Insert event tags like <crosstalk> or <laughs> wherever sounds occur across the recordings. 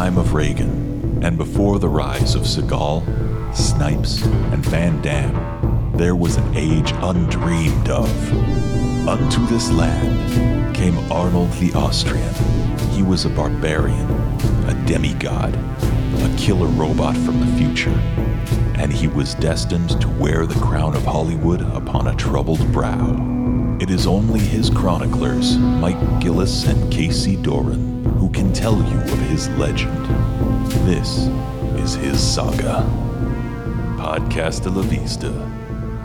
time of Reagan, and before the rise of Seagal, Snipes, and Van Damme, there was an age undreamed of. Unto this land came Arnold the Austrian. He was a barbarian, a demigod, a killer robot from the future, and he was destined to wear the crown of Hollywood upon a troubled brow. It is only his chroniclers, Mike Gillis and Casey Doran, who can tell you of his legend. This is his saga. Podcasta la Vista,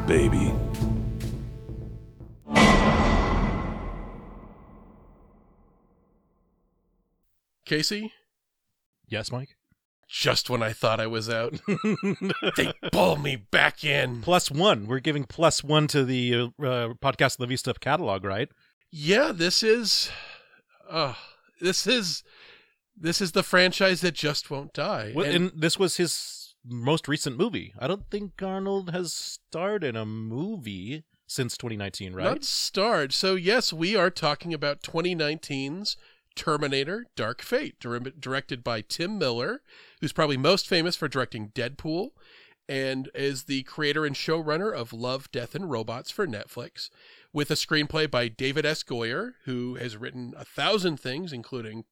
baby. Casey, Yes, Mike. just when I thought I was out, <laughs> they pull me back in. plus one. We're giving plus one to the uh, uh, podcast La Vista catalog, right? Yeah, this is, uh, this is, this is the franchise that just won't die. Well, And- and this was his most recent movie. I don't think Arnold has starred in a movie since 2019, right? Not starred. So yes, we are talking about 2019's Terminator: Dark Fate, dir- directed by Tim Miller, who's probably most famous for directing Deadpool, and is the creator and showrunner of Love, Death, and Robots for Netflix, with a screenplay by David S. Goyer, who has written a thousand things, including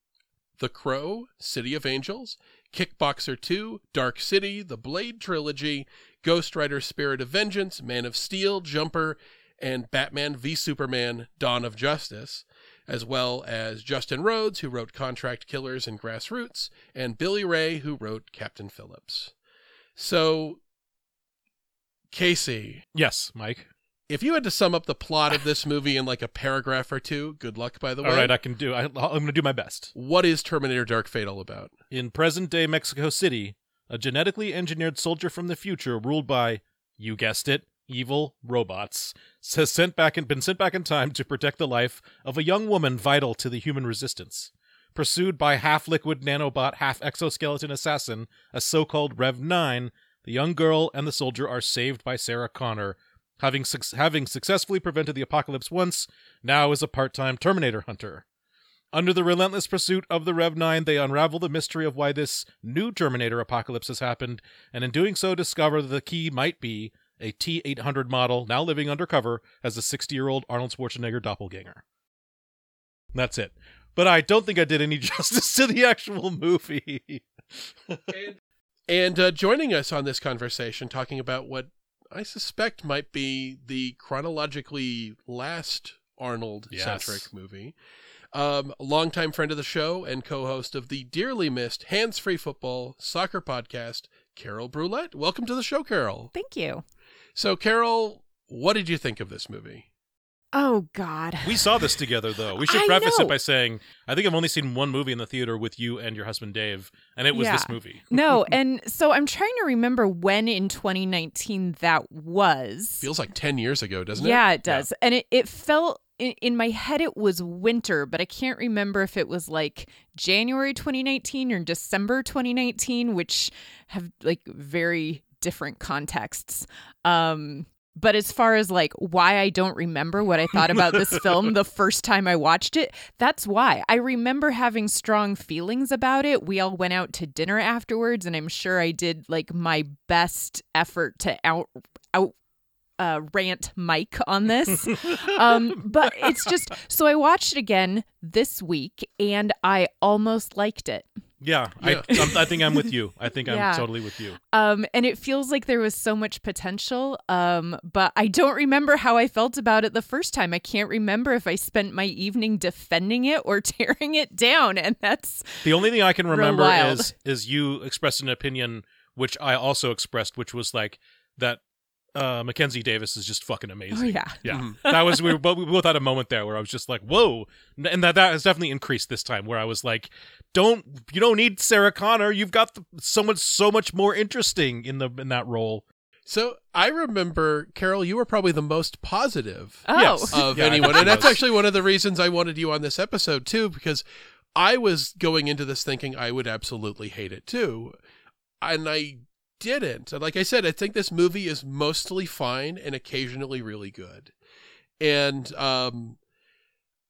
The Crow, City of Angels, Kickboxer 2, Dark City, The Blade Trilogy, Ghost Rider Spirit of Vengeance, Man of Steel, Jumper, and Batman v Superman Dawn of Justice, as well as Justin Rhodes, who wrote Contract Killers and Grassroots, and Billy Ray, who wrote Captain Phillips. So, Casey, yes, Mike. If you had to sum up the plot of this movie in like a paragraph or two, good luck, by the way. All right, I can do. I, I'm going to do my best. what is Terminator Dark Fate all about? In present day Mexico City, a genetically engineered soldier from the future ruled by, you guessed it, evil robots, has sent back and been sent back in time to protect the life of a young woman vital to the human resistance. Pursued by half liquid nanobot, half exoskeleton assassin, a so called Rev 9, the young girl and the soldier are saved by Sarah Connor. Having, suc having successfully prevented the apocalypse once, now is a part time Terminator hunter. Under the relentless pursuit of the Rev 9, they unravel the mystery of why this new Terminator apocalypse has happened, and in doing so, discover that the key might be a T 800 model now living undercover as a 60 year old Arnold Schwarzenegger doppelganger. That's it. But I don't think I did any <laughs> justice to the actual movie. <laughs> And uh, joining us on this conversation, talking about what I suspect might be the chronologically last Arnold centric Yes. movie, um, a longtime friend of the show and co host of the dearly missed Hands Free Football Soccer Podcast, Carol Brouillette. Welcome to the show, Carol. Thank you. So, Carol, what did you think of this movie? Oh God. we saw this together, though. We should I preface know. it by saying I think I've only seen one movie in the theater with you and your husband Dave, and it was this movie. <laughs> no, and so I'm trying to remember when in 2019 that was. Feels like 10 years ago, doesn't it? yeah, it does. And it, it felt in, in my head it was winter, but I can't remember if it was like January 2019 or December 2019, which have like very different contexts. Um but as far as like why I don't remember what I thought about this film the <laughs> first time I watched it, that's why. I remember having strong feelings about it. We all went out to dinner afterwards and I'm sure I did like my best effort to out out uh, rant Mike on this. <laughs> um, but it's just so I watched it again this week and I almost liked it. Yeah, Yeah. I, I'm, I think I'm with you. I think I'm Yeah. totally with you. Um, and it feels like there was so much potential. Um, but I don't remember how I felt about it the first time. I can't remember if I spent my evening defending it or <laughs> tearing it down. And that's The only thing I can remember is is you expressed an opinion which I also expressed, which was like that uh, Mackenzie Davis is just fucking amazing. oh yeah. Yeah, Mhm. that was we, were, both- we both had a moment there where I was just like, "Whoa!" and that that has definitely increased this time. Where I was like, "Don't you don't need Sarah Connor? You've got the, someone so much more interesting in the in that role." So I remember, Carol, you were probably the most positive Oh. Yes. <laughs> of Yeah, anyone. And that's actually one of the reasons I wanted you on this episode, too, because I was going into this thinking I would absolutely hate it, too. And I didn't. Like I said, I think this movie is mostly fine and occasionally really good. And um,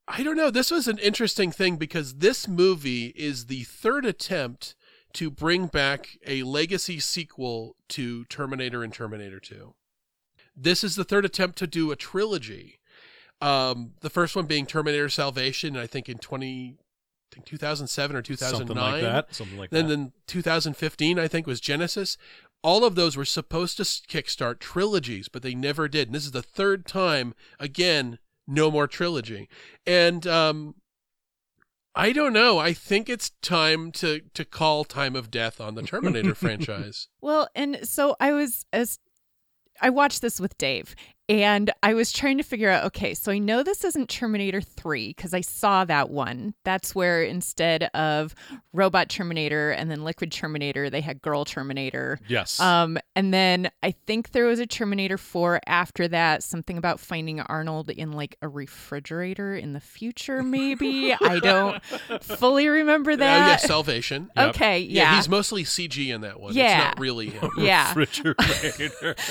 I don't know. This was an interesting thing because this movie is the third attempt to bring back a legacy sequel to Terminator and Terminator 2. This is the third attempt to do a trilogy. Um, the first one being Terminator Salvation, I think in 20, I think 2007 or 2009. Something like that. Something like Then, that. then 2015, I think, was Genisys. All of those were supposed to s- kickstart trilogies, but they never did. And this is the third time, again, no more trilogy. And um, I don't know. I think it's time to to call Time of Death on the <laughs> Terminator franchise. Well, and so I was as I watched this with Dave and I was trying to figure out okay, so I know this isn't Terminator 3 because I saw that one. That's where instead of Robot Terminator and then Liquid Terminator, they had Girl Terminator. yes. Um, and then I think there was a Terminator 4 after that, something about finding Arnold in like a refrigerator in the future, maybe. <laughs> I don't fully remember that. Oh, that. yeah, Salvation. Yep. Okay, Yeah. yeah. he's mostly CG in that one. Yeah. It's not really him. yeah. <laughs> Refrigerator. <laughs>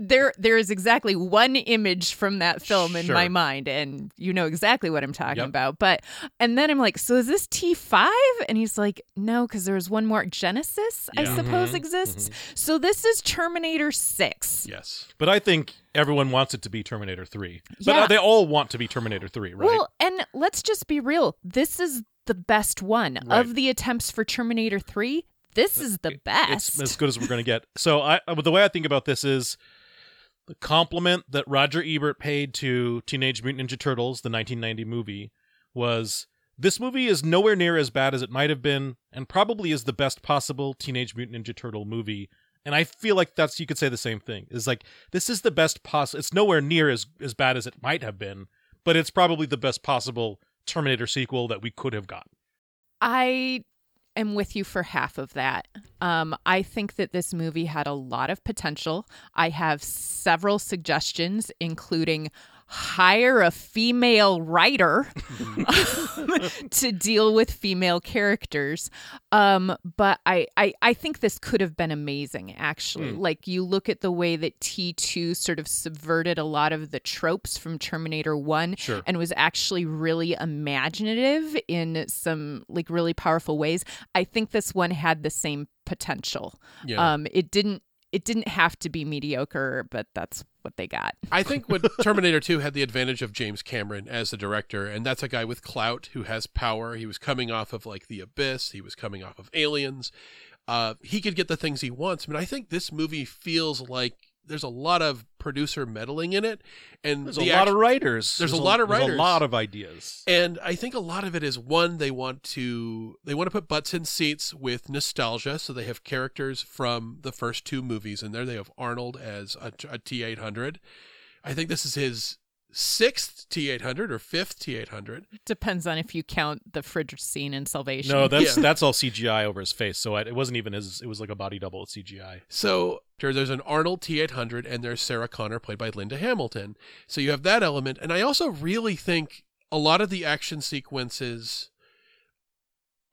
There there is exactly one image from that film in my mind and you know exactly what I'm talking Yep. about but and then I'm like so is this T5 and he's like no cuz there's one more Genisys I Yeah. suppose Mhm. exists so this is Terminator 6 Yes. but I think everyone wants it to be Terminator 3. But Yeah. uh, they all want to be Terminator 3, right? well and let's just be real this is the best one Right. of the attempts for Terminator 3 this is the best It's as good as we're going to get. So I uh, the way I think about this is the compliment that Roger Ebert paid to Teenage Mutant Ninja Turtles, the 1990 movie, was this movie is nowhere near as bad as it might have been, and probably is the best possible Teenage Mutant Ninja Turtle movie. And I feel like that's you could say the same thing. Is like this is the best possible. It's nowhere near as as bad as it might have been, but it's probably the best possible Terminator sequel that we could have gotten. I am with you for half of that. Um, I think that this movie had a lot of potential. I have several suggestions, including hire a female writer <laughs> to deal with female characters. Um, but I, I, I think this could have been amazing, actually. Hmm. Like, you look at the way that T2 sort of subverted a lot of the tropes from Terminator 1 Sure. and was actually really imaginative in some like really powerful ways. I think this one had the same potential. Yeah. Um it didn't it didn't have to be mediocre, but that's what they got. <laughs> I think what Terminator 2 had the advantage of James Cameron as the director, and that's a guy with clout who has power. He was coming off of like The Abyss, he was coming off of Aliens. Uh, he could get the things he wants. But I think this movie feels like there's a lot of producer meddling in it, and There's the a lot act- of writers. there's a lot of there's writers. a lot of ideas. And I think a lot of it is one they want to they want to put butts in seats with nostalgia, so they have characters from the first two movies in there. They have Arnold as a, a T800. I think this is his sixth T800 or fifth T800. Depends on if you count the fridge scene in Salvation. No, that's Yeah. that's all CGI over his face. So it wasn't even his. It was like a body double with CGI. So there- there's an Arnold T800 and there's Sarah Connor played by Linda Hamilton. So you have that element, and I also really think a lot of the action sequences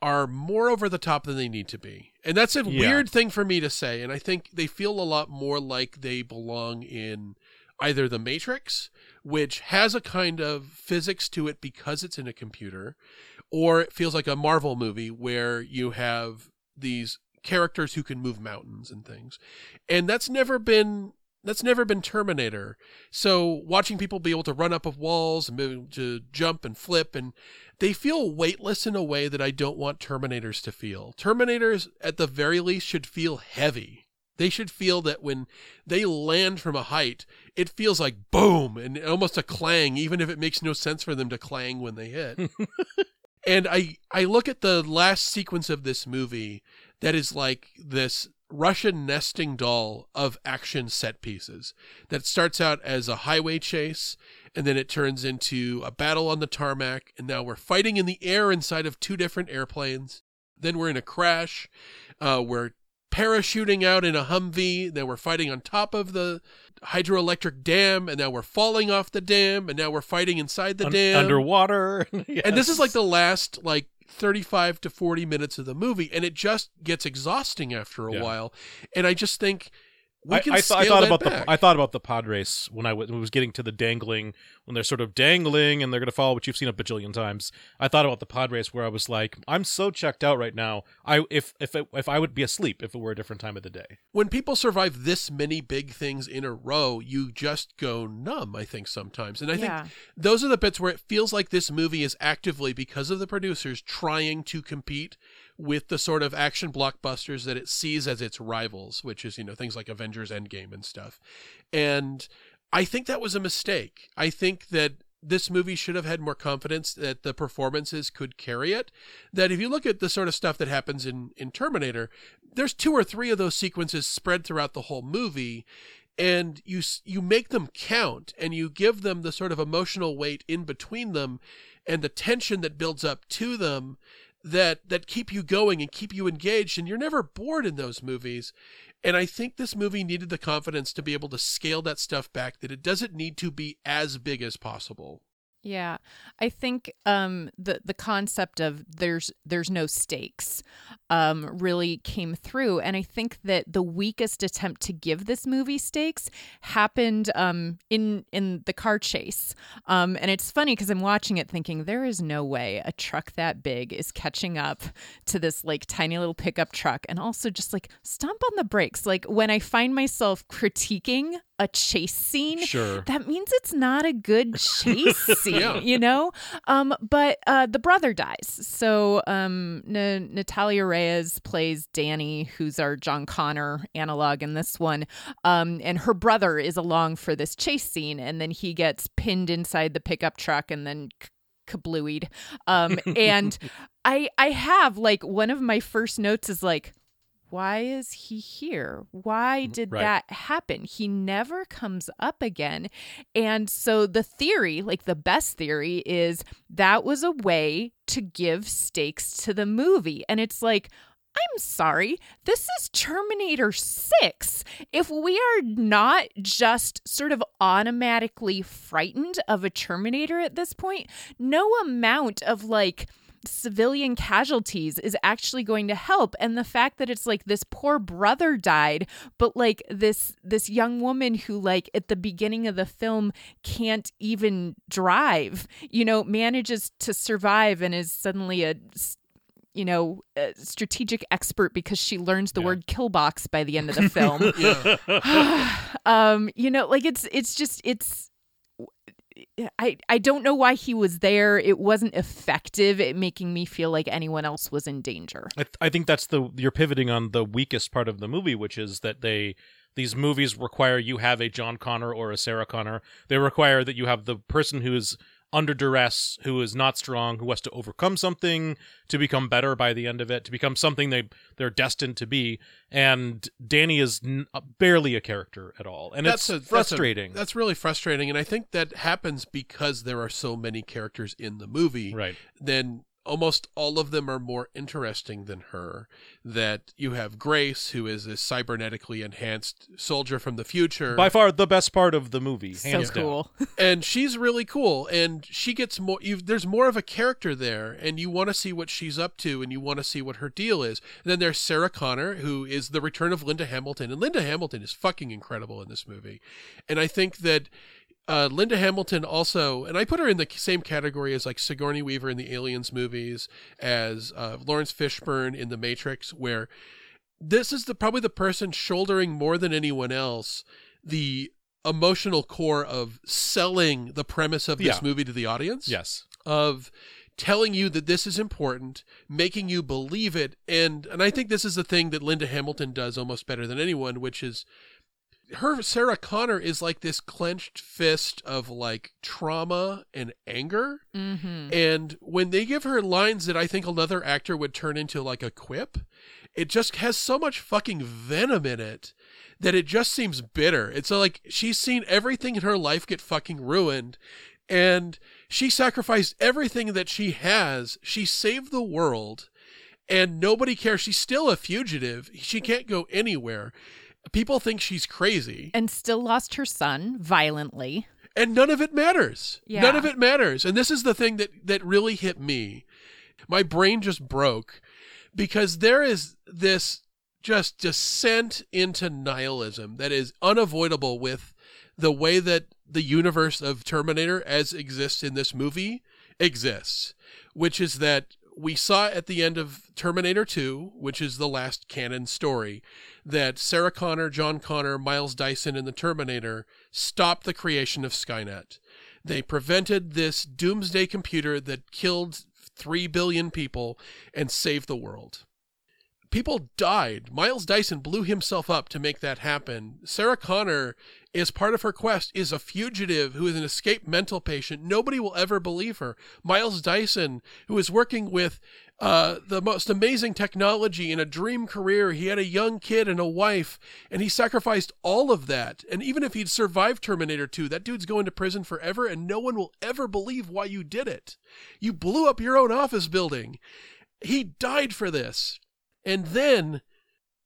are more over the top than they need to be. And that's a Yeah. weird thing for me to say, and I think they feel a lot more like they belong in either The Matrix, which has a kind of physics to it because it's in a computer, or it feels like a Marvel movie where you have these characters who can move mountains and things. And that's never been that's never been Terminator. So watching people be able to run up of walls and be able to jump and flip and they feel weightless in a way that I don't want Terminators to feel. Terminators at the very least should feel heavy. They should feel that when they land from a height, it feels like boom and almost a clang, even if it makes no sense for them to clang when they hit. <laughs> and I I look at the last sequence of this movie that is like this Russian nesting doll of action set pieces that starts out as a highway chase and then it turns into a battle on the tarmac and now we're fighting in the air inside of two different airplanes. Then we're in a crash uh, we're parachuting out in a humvee then we're fighting on top of the hydroelectric dam and now we're falling off the dam and now we're fighting inside the Un- dam. underwater. <laughs> and this is like the last like 35 to 40 minutes of the movie and it just gets exhausting after a Yeah. while and i just think I, can I, th- I thought that about back. the I thought about the pod race when I w- was getting to the dangling when they're sort of dangling and they're going to fall, which you've seen a bajillion times. I thought about the pod race where I was like, I'm so checked out right now. I if if it, if I would be asleep if it were a different time of the day. when people survive this many big things in a row, you just go numb, I think, sometimes. And I Yeah. think those are the bits where it feels like this movie is actively, because of the producers, trying to compete with the sort of action blockbusters that it sees as its rivals, which is, you know, things like Avengers Endgame and stuff. And I think that was a mistake. I think that this movie should have had more confidence that the performances could carry it. That if you look at the sort of stuff that happens in, in Terminator, there's two or three of those sequences spread throughout the whole movie and you you make them count and you give them the sort of emotional weight in between them and the tension that builds up to them that that keep you going and keep you engaged and you're never bored in those movies. And i think this movie needed the confidence to be able to scale that stuff back that it doesn't need to be as big as possible Yeah, I think um, the the concept of there's there's no stakes um, really came through, and I think that the weakest attempt to give this movie stakes happened um, in in the car chase, um, and it's funny because I'm watching it thinking there is no way a truck that big is catching up to this like tiny little pickup truck, and also just like stomp on the brakes. Like when I find myself critiquing a chase scene, Sure. that means it's not a good chase <laughs> scene, Yeah. you know? Um, but uh, the brother dies. So um, N- Natalia Reyes plays Danny, who's our John Connor analog in this one. Um, and her brother is along for this chase scene, and then he gets pinned inside the pickup truck and then k- kablooied. Um, <laughs> and I, I have like one of my first notes is like, why is he here? Why did Right. that happen? He never comes up again. And so the theory, like the best theory, is that was a way to give stakes to the movie. And it's like, I'm sorry, this is Terminator 6. If we are not just sort of automatically frightened of a Terminator at this point, no amount of like, civilian casualties is actually going to help. And the fact that it's like this poor brother died but like this this young woman who like at the beginning of the film can't even drive you know manages to survive and is suddenly a you know a strategic expert because she learns the Yeah. word killbox by the end of the <laughs> film. <sighs> Um you know like it's it's just it's Eh, I, I don't know why he was there. It wasn't effective at making me feel like anyone else was in danger. I, th- I think that's the you're pivoting on the weakest part of the movie, which is that they these movies require you have a John Connor or a Sarah Connor. They require that you have the person who is under duress, who is not strong, who has to overcome something to become better by the end of it, to become something they they're destined to be. And Danny is n- uh, barely a character at all, and it's a- that's a- frustrating. that's really frustrating and i think that happens because there are so many characters in the movie right. then almost all of them are more interesting than her. That you have Grace, who is a cybernetically enhanced soldier from the future, By far the best part of the movie, So hands down. cool. <laughs> and she's really cool. And she gets more. You, there's more of a character there, and you want to see what she's up to, and you want to see what her deal is. And then there's Sarah Connor, who is the return of Linda Hamilton, and Linda Hamilton is fucking incredible in this movie. And I think that uh, Linda Hamilton also, and I put her in the same category as like Sigourney Weaver in the Aliens movies, as uh, Laurence Fishburne in The Matrix, where this is the probably the person shouldering more than anyone else the emotional core of selling the premise of this Yeah. movie to the audience Yes. of telling you that this is important, making you believe it, and and I think this is the thing that Linda Hamilton does almost better than anyone, which is her Sarah Connor is like this clenched fist of like trauma and anger. Mm-hmm. And when they give her lines that I think another actor would turn into like a quip, it just has so much fucking venom in it that it just seems bitter. It's like she's seen everything in her life get fucking ruined and she sacrificed everything that she has. She saved the world and nobody cares. She's still a fugitive. She can't go anywhere. People think she's crazy And still lost her son violently. and none of it matters. Yeah. None of it matters. And this is the thing that that really hit me. My brain just broke because there is this just descent into nihilism that is unavoidable with the way that the universe of Terminator as exists in this movie exists, which is that we saw at the end of Terminator 2, which is the last canon story, that Sarah Connor, John Connor, Miles Dyson, and the Terminator stopped the creation of Skynet. They prevented this doomsday computer that killed 3 billion people and saved the world. People died. Miles Dyson blew himself up to make that happen. Sarah Connor, as part of her quest, is a fugitive who is an escaped mental patient. Nobody will ever believe her. Miles Dyson, who is working with uh, the most amazing technology in a dream career. He had a young kid and a wife, and he sacrificed all of that. And even if he'd survived Terminator 2, that dude's going to prison forever, and no one will ever believe why you did it. You blew up your own office building. He died for this. And then,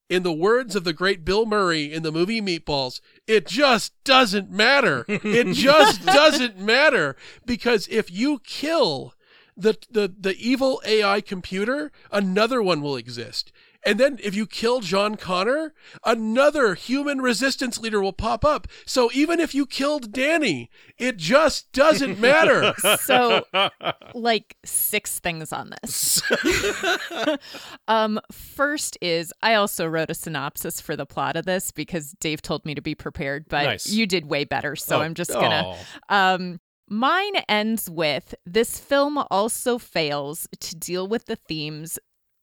in the words of the great Bill Murray in the movie Meatballs, it just doesn't matter. It <laughs> just doesn't matter because if you kill the, the, the evil AI computer, another one will exist. And then if you kill John Connor, another human resistance leader will pop up. So even if you killed Danny, it just doesn't <laughs> matter. So, like six things on this. <laughs> um, first is I also wrote a synopsis for the plot of this because Dave told me to be prepared, but Nice. you did way better. So Oh, I'm just gonna. oh. Um, mine ends with this film also fails to deal with the themes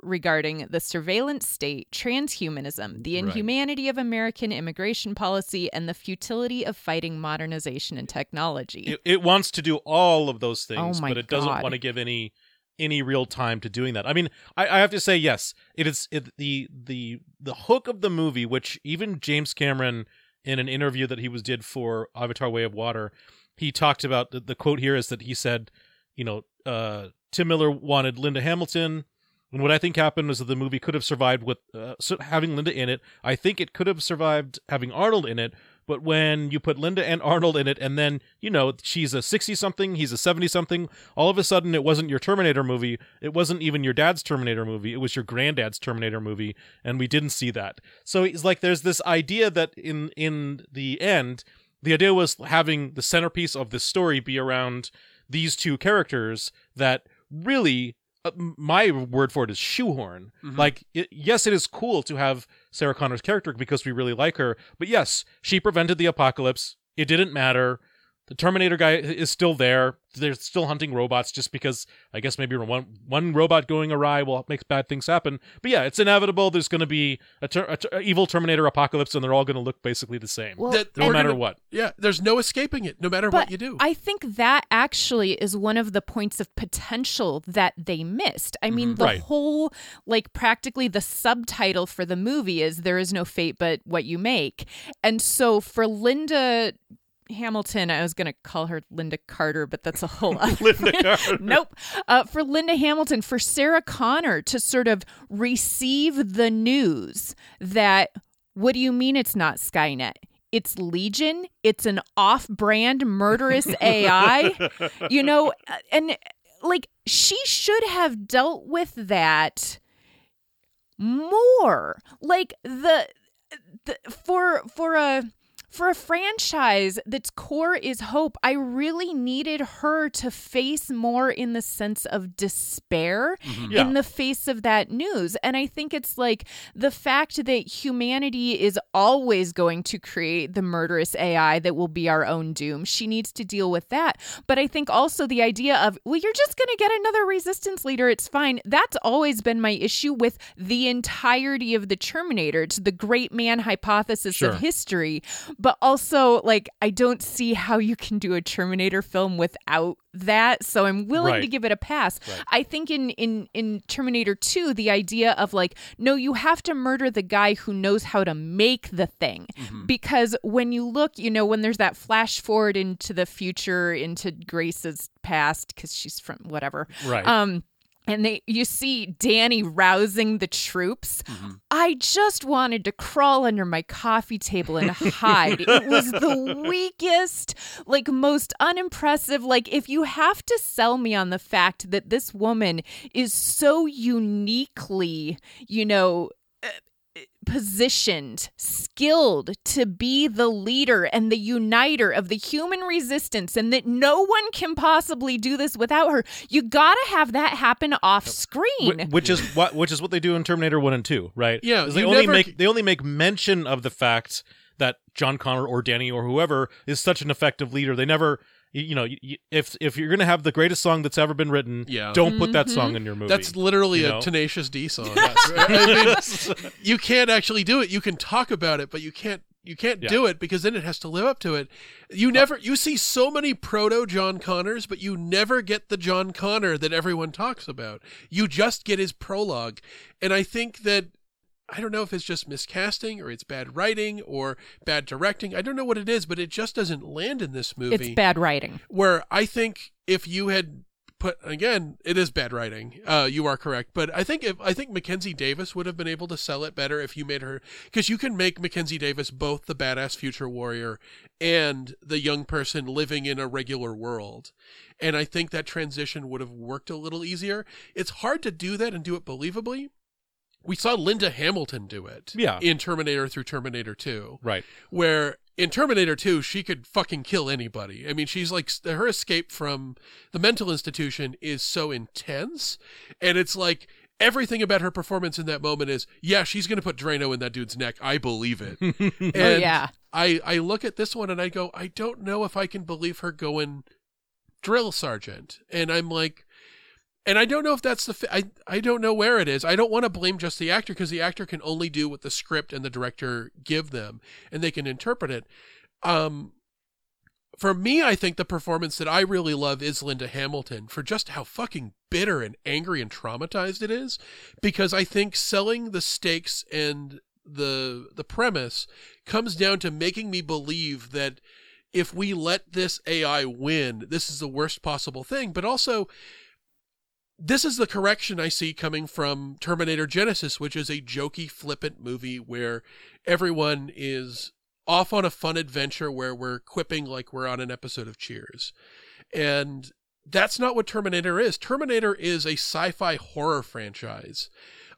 regarding the surveillance state, transhumanism, the Right. inhumanity of American immigration policy, and the futility of fighting modernization and technology. It, it wants to do all of those things, Oh but it doesn't God. want to give any any real time to doing that. I mean, I, I have to say yes, it is it, the the the hook of the movie, which even James Cameron in an interview that he was did for Avatar: Way of Water, he talked about the, the quote here is that he said, you know, uh, Tim Miller wanted Linda Hamilton. And what I think happened was that the movie could have survived with uh, having Linda in it. I think it could have survived having Arnold in it. But when you put Linda and Arnold in it, and then, you know, she's a 60 something, he's a 70 something, all of a sudden it wasn't your Terminator movie. It wasn't even your dad's Terminator movie. It was your granddad's Terminator movie. And we didn't see that. So it's like there's this idea that in, in the end, the idea was having the centerpiece of this story be around these two characters that really Uh, my word for it is shoehorn. Mm-hmm. Like, it, yes, it is cool to have Sarah Connor's character because we really like her, but yes, she prevented the apocalypse. It didn't matter. The Terminator guy is still there. They're still hunting robots just because I guess maybe one one robot going awry will make bad things happen. But yeah, it's inevitable. There's going to be a, ter- a ter- evil Terminator apocalypse, and they're all going to look basically the same, Well, That no matter gonna- what. Yeah, there's no escaping it, no matter but what you do. I think that actually is one of the points of potential that they missed. I mean, mm-hmm. the Right. whole, like, practically the subtitle for the movie is There is no fate but what you make. And so for Linda Hamilton, I was going to call her Lynda Carter, but that's a whole <laughs> other. Lynda Carter. nope. Uh, for Linda Hamilton, for Sarah Connor to sort of receive the news that, what do you mean it's not Skynet? It's Legion. It's an off brand murderous <laughs> AI. You know, uh, and like she should have dealt with that more. Like the, the for for a for a franchise that's core is hope, I really needed her to face more in the sense of despair mm-hmm. Yeah. in the face of that news. And I think it's like the fact that humanity is always going to create the murderous AI that will be our own doom. She needs to deal with that. But I think also the idea of, well, you're just going to get another resistance leader. It's fine. That's always been my issue with the entirety of the Terminator. It's the great man hypothesis Sure. of history. But also, like, I don't see how you can do a Terminator film without that. So I'm willing Right. to give it a pass. Right. I think in in in Terminator 2 the idea of like no you have to murder the guy who knows how to make the thing because when you look you know when there's that flash forward into the future into Grace's past cuz she's from whatever Right. um and they you see Danny rousing the troops. I just wanted to crawl under my coffee table and hide. it <laughs> was the weakest, like most unimpressive. Like if you have to sell me on the fact that this woman is so uniquely, you know, uh, positioned, skilled to be the leader and the uniter of the human resistance, and that no one can possibly do this without her. You gotta have that happen off screen. Wh- which is what which is what they do in Terminator One and Two, right? Yeah, they only never- make they only make mention of the fact that John Connor or Danny or whoever is such an effective leader. They never, you, you know, y- y- if if you're gonna have the greatest song that's ever been written, Yeah. don't put that song mm-hmm. in your movie. That's literally you a know? Tenacious D song. <laughs> I mean, you can't actually do it. You can talk about it, but you can't. You can't Yeah. do it because then it has to live up to it. You never. You see so many proto John Connors, but you never get the John Connor that everyone talks about. You just get his prologue, and I think that. I don't know if it's just miscasting or it's bad writing or bad directing. I don't know what it is, but it just doesn't land in this movie it's bad writing. where I think if you had put again, it is bad writing. Uh, you are correct, but I think if I think Mackenzie Davis would have been able to sell it better if you made her because you can make Mackenzie Davis both the badass future warrior and the young person living in a regular world. And I think that transition would have worked a little easier. It's hard to do that and do it believably. We saw Linda Hamilton do it Yeah. in Terminator through Terminator 2 right. where in Terminator 2 she could fucking kill anybody. I mean, she's like her escape from the mental institution is so intense and it's like everything about her performance in that moment is yeah, she's going to put Drano in that dude's neck. I believe it. <laughs> and oh yeah. I I look at this one and I go, I don't know if I can believe her going drill sergeant. And I'm like and I don't know if that's the fi- I I don't know where it is. I don't want to blame just the actor because the actor can only do what the script and the director give them and they can interpret it. Um for me, I think the performance that I really love is Linda Hamilton for just how fucking bitter and angry and traumatized it is because I think selling the stakes and the the premise comes down to making me believe that if we let this AI win, this is the worst possible thing, but also this is the correction I see coming from Terminator Genisys, which is a jokey, flippant movie where everyone is off on a fun adventure where we're quipping like we're on an episode of Cheers. And that's not what Terminator is. Terminator is a sci fi horror franchise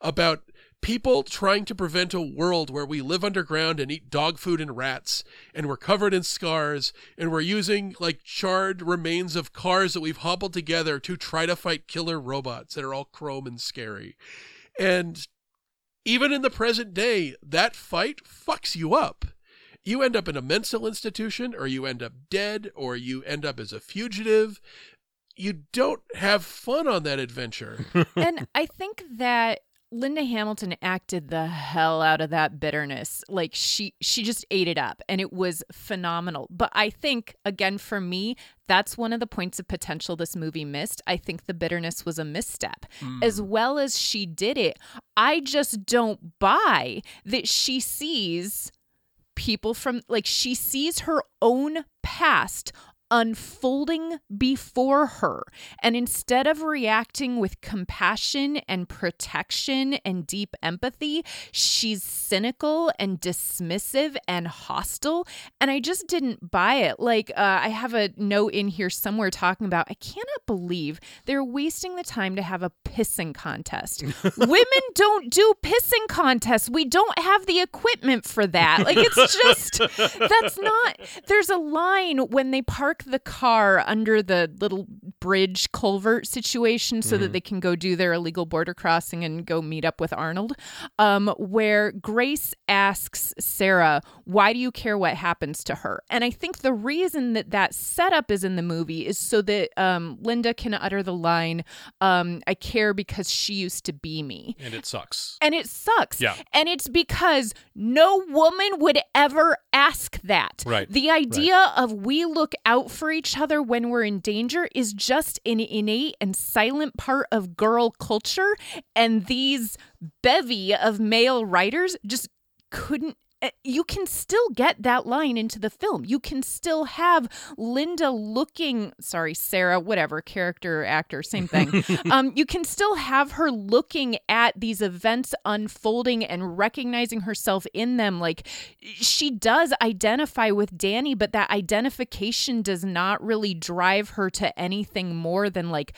about people trying to prevent a world where we live underground and eat dog food and rats and we're covered in scars and we're using like charred remains of cars that we've hobbled together to try to fight killer robots that are all chrome and scary. And even in the present day, that fight fucks you up. You end up in a mental institution, or you end up dead, or you end up as a fugitive. You don't have fun on that adventure. <laughs> and I think that Linda Hamilton acted the hell out of that bitterness. Like she she just ate it up and it was phenomenal. But I think again for me, that's one of the points of potential this movie missed. I think the bitterness was a misstep. Hmm. As well as she did it, I just don't buy that she sees people from like she sees her own past unfolding before her. And instead of reacting with compassion and protection and deep empathy, she's cynical and dismissive and hostile. And I just didn't buy it. Like, uh, I have a note in here somewhere talking about I cannot believe they're wasting the time to have a pissing contest. <laughs> Women don't do pissing contests. We don't have the equipment for that. Like, it's just, that's not, there's a line when they park the car under the little bridge culvert situation so that they can go do their illegal border crossing and go meet up with Arnold, um, where Grace asks Sarah, Why do you care what happens to her? And I think the reason that that setup is in the movie is so that um, Linda can utter the line, um, I care because she used to be me. And it sucks. And it sucks. Yeah. And it's because no woman would ever ask that. Right, The idea of we look out for each other when we're in danger is just an innate and silent part of girl culture. And these bevy of male writers just couldn't. Eh, You can still get that line into the film. You can still have Linda looking, sorry, Sarah, whatever, character, actor, same thing. <laughs> um, you can still have her looking at these events unfolding and recognizing herself in them. Like she does identify with Danny, but that identification does not really drive her to anything more than like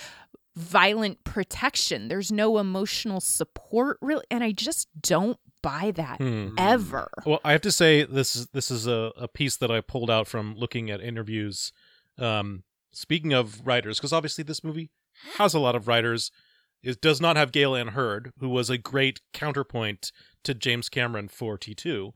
violent protection. There's no emotional support really. And I just don't buy that Hmm. ever. Well, I have to say this is this is a, a piece that I pulled out from looking at interviews. Um, speaking of writers, because obviously this movie has a lot of writers. It does not have Gale Anne Hurd, who was a great counterpoint to James Cameron for T2.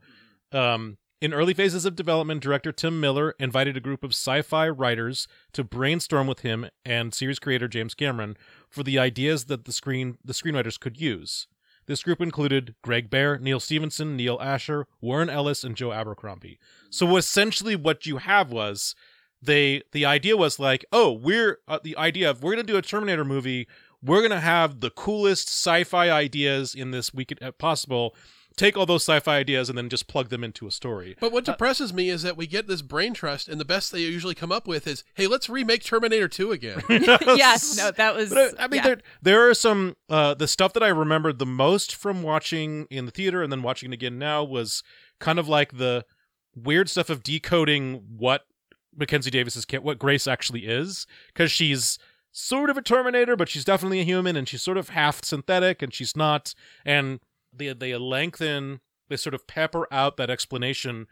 Um, in early phases of development, director Tim Miller invited a group of sci fi writers to brainstorm with him and series creator James Cameron for the ideas that the screen the screenwriters could use. This group included Greg Bear, Neal Stephenson, Neil Asher, Warren Ellis, and Joe Abercrombie. So essentially, what you have was they the idea was like, oh, we're uh, the idea of we're gonna do a Terminator movie. We're gonna have the coolest sci-fi ideas in this week uh, possible. Take all those sci-fi ideas and then just plug them into a story. But what depresses me is that we get this brain trust, and the best they usually come up with is, "Hey, let's remake Terminator 2 again." <laughs> yes, no, that was. But, uh, I mean, yeah. there there are some uh, the stuff that I remembered the most from watching in the theater and then watching it again now was kind of like the weird stuff of decoding what Mackenzie Davis's ca- what Grace actually is because she's sort of a Terminator, but she's definitely a human, and she's sort of half synthetic, and she's not. And they they lengthen, they sort of pepper out that explanation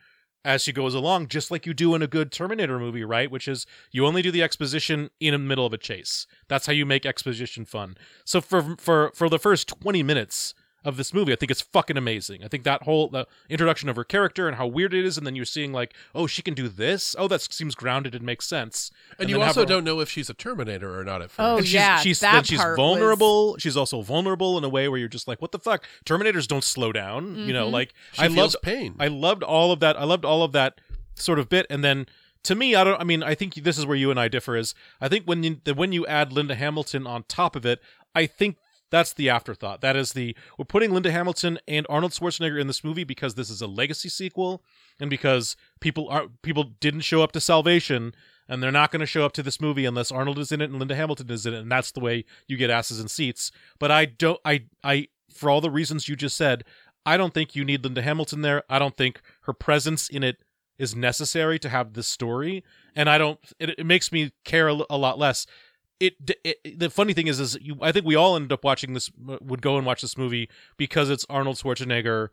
as she goes along, just like you do in a good Terminator movie, right? Which is you only do the exposition in the middle of a chase. That's how you make exposition fun. So for for for the first twenty minutes of this movie, I think it's fucking amazing. I think that whole the introduction of her character and how weird it is, and then you're seeing like, oh, she can do this. Oh, that seems grounded and makes sense. And, you also her- don't know if she's a Terminator or not at first. Oh, and she's, yeah, she's that then she's part vulnerable. She's also vulnerable in a way where you're just like, what the fuck? Terminators don't slow down. You know, Mhm. like she I feels loved pain. I loved all of that. I loved all of that sort of bit, and then to me, I don't. I mean, I think this is where you and I differ. Is I think when you the, when you add Linda Hamilton on top of it, I think that's the afterthought. That is the we're putting Linda Hamilton and Arnold Schwarzenegger in this movie because this is a legacy sequel, and because people are people didn't show up to Salvation. And they're not going to show up to this movie unless Arnold is in it and Linda Hamilton is in it, and that's the way you get asses in seats. But I don't, I, I, for all the reasons you just said, I don't think you need Linda Hamilton there. I don't think her presence in it is necessary to have this story, and I don't. It, it makes me care a lot less. It, it the funny thing is is you, I think we all ended up watching this uh, would go and watch this movie because it's Arnold Schwarzenegger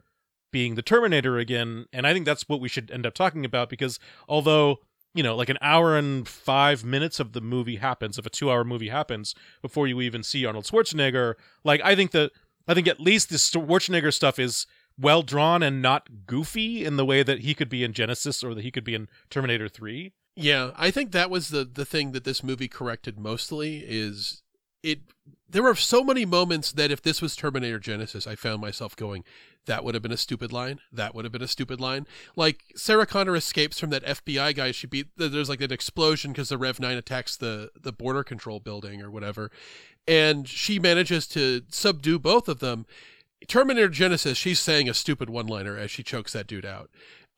being the Terminator again, and I think that's what we should end up talking about because although you know like an hour and five minutes of the movie happens, if a two hour movie happens before you even see Arnold Schwarzenegger, like I think that I think at least this Schwarzenegger stuff is well drawn and not goofy in the way that he could be in Genisys or that he could be in Terminator 3. Yeah, I think that was the the thing that this movie corrected mostly is it there were so many moments that if this was Terminator Genisys, I found myself going, that would have been a stupid line. That would have been a stupid line. Like Sarah Connor escapes from that FBI guy. She beat there's like an explosion because the Rev Nine attacks the the border control building or whatever, and she manages to subdue both of them. Terminator Genisys, she's saying a stupid one liner as she chokes that dude out.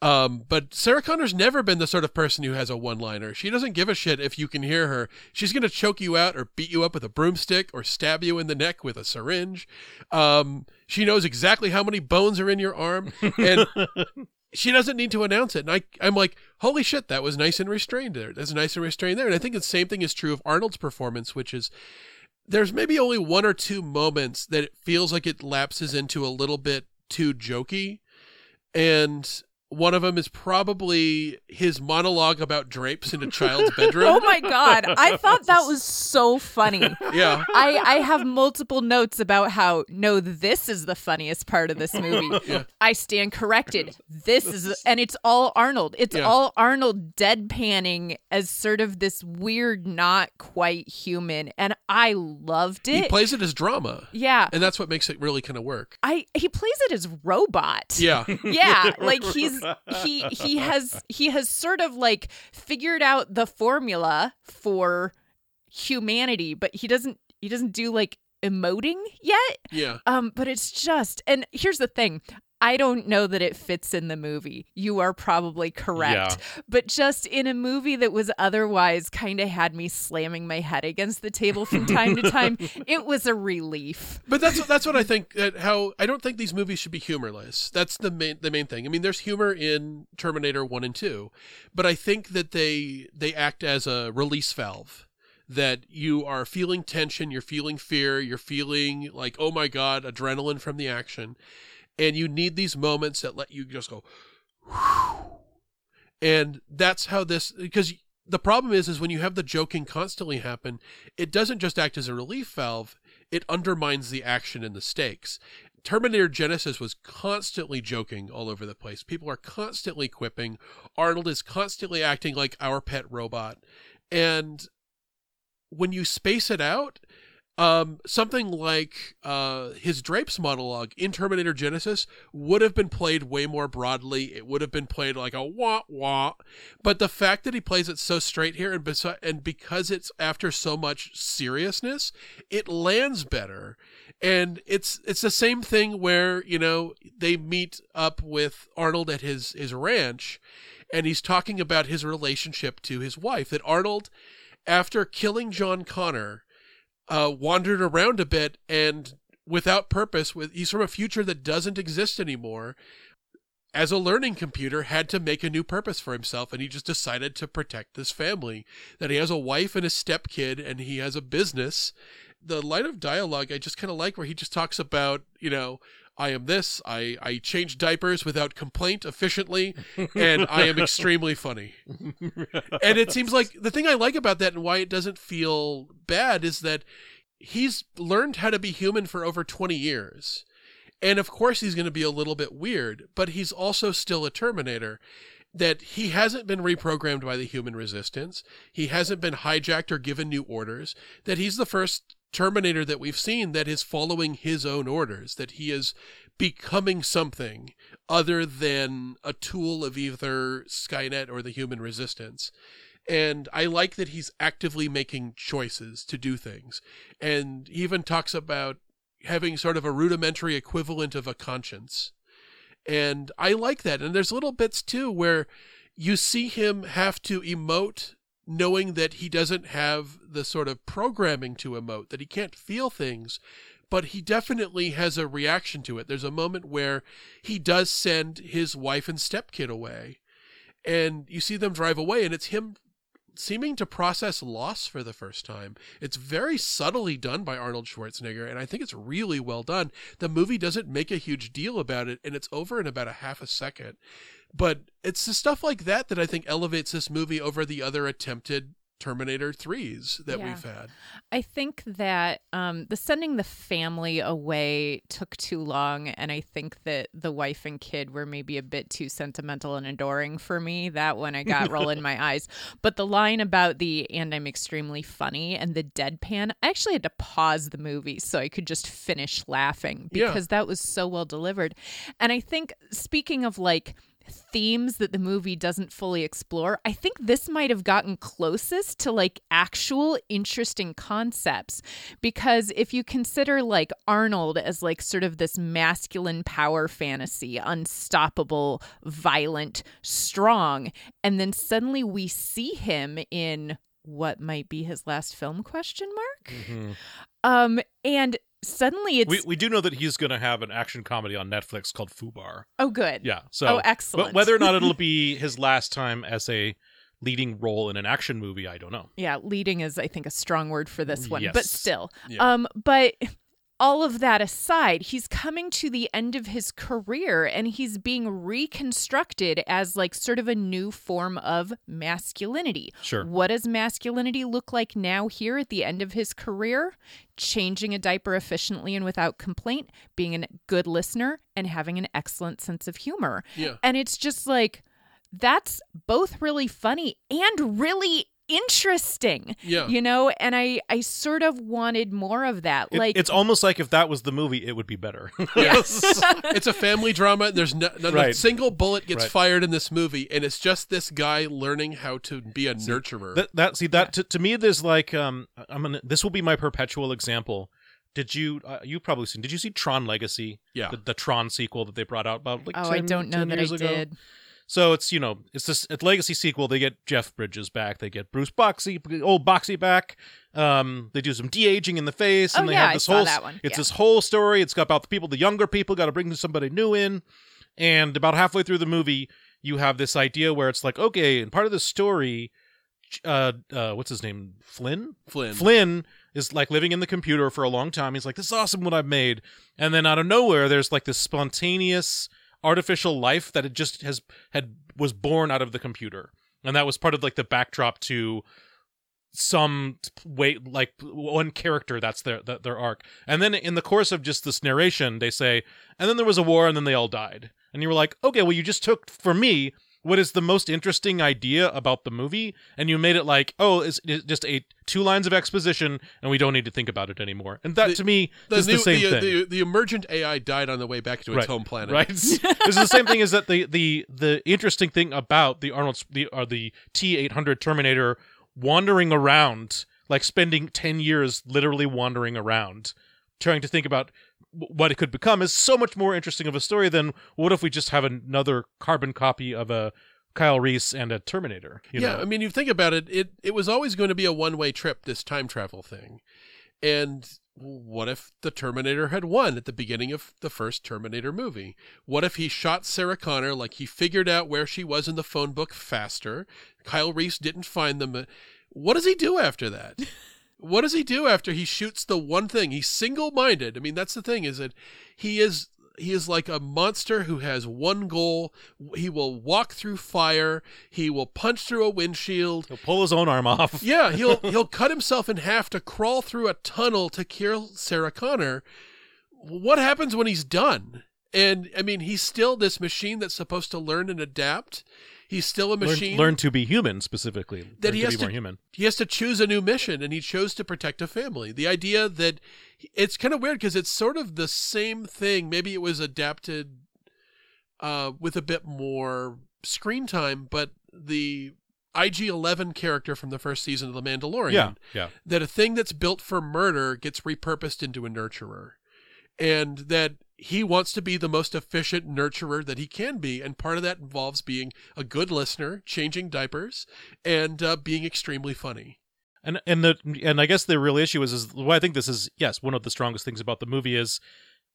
Um, but Sarah Connor's never been the sort of person who has a one liner. She doesn't give a shit if you can hear her. She's going to choke you out or beat you up with a broomstick or stab you in the neck with a syringe. Um, she knows exactly how many bones are in your arm. And <laughs> she doesn't need to announce it. And I, I'm like, holy shit, that was nice and restrained there. That's nice and restrained there. And I think the same thing is true of Arnold's performance, which is there's maybe only one or two moments that it feels like it lapses into a little bit too jokey. And one of them is probably his monologue about drapes in a child's <laughs> bedroom. Oh my god, I thought that was so funny. <laughs> yeah. I, I have multiple notes about how no, this is the funniest part of this movie. <laughs> Yeah. I stand corrected. This is and it's all Arnold. It's Yeah. all Arnold deadpanning as sort of this weird, not quite human, and I loved it. He plays it as drama. yeah, And that's what makes it really kind of work. I he plays it as robot. Yeah. yeah like he's he he has he has sort of like figured out the formula for humanity but he doesn't he doesn't do like emoting yet Yeah. um but it's just and here's the thing I don't know that it fits in the movie. You are probably correct. But just in a movie that was otherwise kind of had me slamming my head against the table from time to time, <laughs> it was a relief. But that's that's what I think. That how I don't think these movies should be humorless. That's the main the main thing. I mean, there's humor in Terminator One and Two, but I think that they they act as a release valve. That you are feeling tension, you're feeling fear, you're feeling like oh my god, adrenaline from the action, and you need these moments that let you just go and that's how this because the problem is is when you have the joking constantly happen it doesn't just act as a relief valve it undermines the action and the stakes. Terminator Genisys was constantly joking all over the place. People are constantly quipping. Arnold is constantly acting like our pet robot. And when you space it out um, something like uh, his Drapes monologue in Terminator Genisys would have been played way more broadly. It would have been played like a wah wah. But the fact that he plays it so straight here, and, besi- and because it's after so much seriousness, it lands better. And it's it's the same thing where you know they meet up with Arnold at his his ranch, and he's talking about his relationship to his wife. That Arnold, after killing John Connor uh, wandered around a bit and without purpose with he's from a future that doesn't exist anymore as a learning computer had to make a new purpose for himself and he just decided to protect this family. That he has a wife and a stepkid and he has a business. The line of dialogue i just kind of like where he just talks about you know i am this i i change diapers without complaint efficiently and i am extremely funny <laughs> and it seems like the thing I like about that and why it doesn't feel bad is that he's learned how to be human for over 20 years. And of course, he's going to be a little bit weird, but he's also still a Terminator. That he hasn't been reprogrammed by the human resistance. He hasn't been hijacked or given new orders. That he's the first Terminator that we've seen that is following his own orders. That he is becoming something other than a tool of either Skynet or the human resistance. And I like that he's actively making choices to do things. And he even talks about having sort of a rudimentary equivalent of a conscience. And I like that. And there's little bits too where you see him have to emote knowing that he doesn't have the sort of programming to emote, that he can't feel things, but he definitely has a reaction to it. There's a moment where he does send his wife and stepkid away, and you see them drive away, and it's him seeming to process loss for the first time. It's very subtly done by Arnold Schwarzenegger, and I think it's really well done. The movie doesn't make a huge deal about it, and it's over in about a half a second. But it's the stuff like that that I think elevates this movie over the other attempted Terminator 3s that Yeah. we've had. I think that um, the sending the family away took too long, and I think that the wife and kid were maybe a bit too sentimental and adoring for me. That one I got roll in my <laughs> eyes. But the line about the "and I'm extremely funny" and the deadpan, I actually had to pause the movie so I could just finish laughing Yeah. because that was so well delivered. And I think speaking of like themes that the movie doesn't fully explore. I think this might have gotten closest to like actual interesting concepts because if you consider like Arnold as like sort of this masculine power fantasy, unstoppable, violent, strong, and then suddenly we see him in what might be his last film question mark um and suddenly it's We we do know that he's going to have an action comedy on Netflix called Fubar. oh good Yeah. So oh excellent But whether or not it'll <laughs> be his last time as a leading role in an action movie, I don't know. yeah leading is i think a strong word for this one but still Yeah. um but all of that aside he's coming to the end of his career and he's being reconstructed as like sort of a new form of masculinity Sure. what does masculinity look like now here at the end of his career changing a diaper efficiently and without complaint being a good listener and having an excellent sense of humor Yeah. and it's just like that's both really funny and really interesting Yeah. you know and i i sort of wanted more of that It- like it's almost like if that was the movie, it would be better. <laughs> Yes. <laughs> it's a family drama. There's no, not a Right. single bullet gets Right. fired in this movie, and it's just this guy learning how to be a nurturer. that, that see that to, to me there's like um I'm gonna this will be my perpetual example. Did you uh, you probably seen? Did you see Tron Legacy? Yeah. the, the Tron sequel that they brought out about like oh i don't know that i ago? did So it's you know it's this it's legacy sequel. They get Jeff Bridges back. They get Bruce Boxy, old Boxy back. Um, they do some de aging in the face, and Oh, they yeah, have this saw whole that one. it's Yeah. this whole story. It's got about the people, the younger people, got to bring somebody new in. And about halfway through the movie, you have this idea where it's like, okay, and part of the story, uh, uh, what's his name? Flynn. Flynn. Flynn is like living in the computer for a long time. He's like, "This is awesome what I've made," and then out of nowhere, there's like this spontaneous artificial life that it just has had was born out of the computer, and that was part of like the backdrop to some way like one character that's their that, their arc. And then in the course of just this narration they say and then there was a war and then they all died. And you were like okay well you just took for me what is the most interesting idea about the movie and you made it like oh it's, it's just a two lines of exposition and we don't need to think about it anymore and that The- to me The, is the same the, uh, thing the, the emergent AI died on the way back to its Right. home planet. right <laughs> this is the same thing is that the the the interesting thing about the arnold the or the t800 terminator wandering around like spending 10 years literally wandering around trying to think about what it could become is so much more interesting of a story than what if we just have another carbon copy of a Kyle Reese and a Terminator you yeah, know? I mean, you think about it, it it was always going to be a one way trip. This time travel thing, and what if the Terminator had won at the beginning of the first Terminator movie? What if he shot Sarah Connor like he figured out where she was in the phone book faster? Kyle Reese didn't find them. Uh, what does he do after that? <laughs> what does he do after he shoots the one thing? He's single minded. I mean, that's the thing is that he is he is like a monster who has one goal. He will walk through fire. He will punch through a windshield. he'll pull his own arm off <laughs> Yeah, he'll <laughs> he'll cut himself in half to crawl through a tunnel to kill Sarah Connor. What happens when he's done? And I mean, he's still this machine that's supposed to learn and adapt. He's still a machine. learn to be human specifically That learn he to has be to- more human. he has to choose a new mission and he chose to protect a family. The idea that it's kind of weird because it's sort of the same thing. Maybe it was adapted uh, with a bit more screen time but the ig-11 character from the first season of the mandalorian yeah yeah. that a thing that's built for murder gets repurposed into a nurturer. And that he wants to be the most efficient nurturer that he can be and part of that involves being a good listener changing diapers and uh, being extremely funny. And and the and I guess the real issue is is well, I think this is yes one of the strongest things about the movie is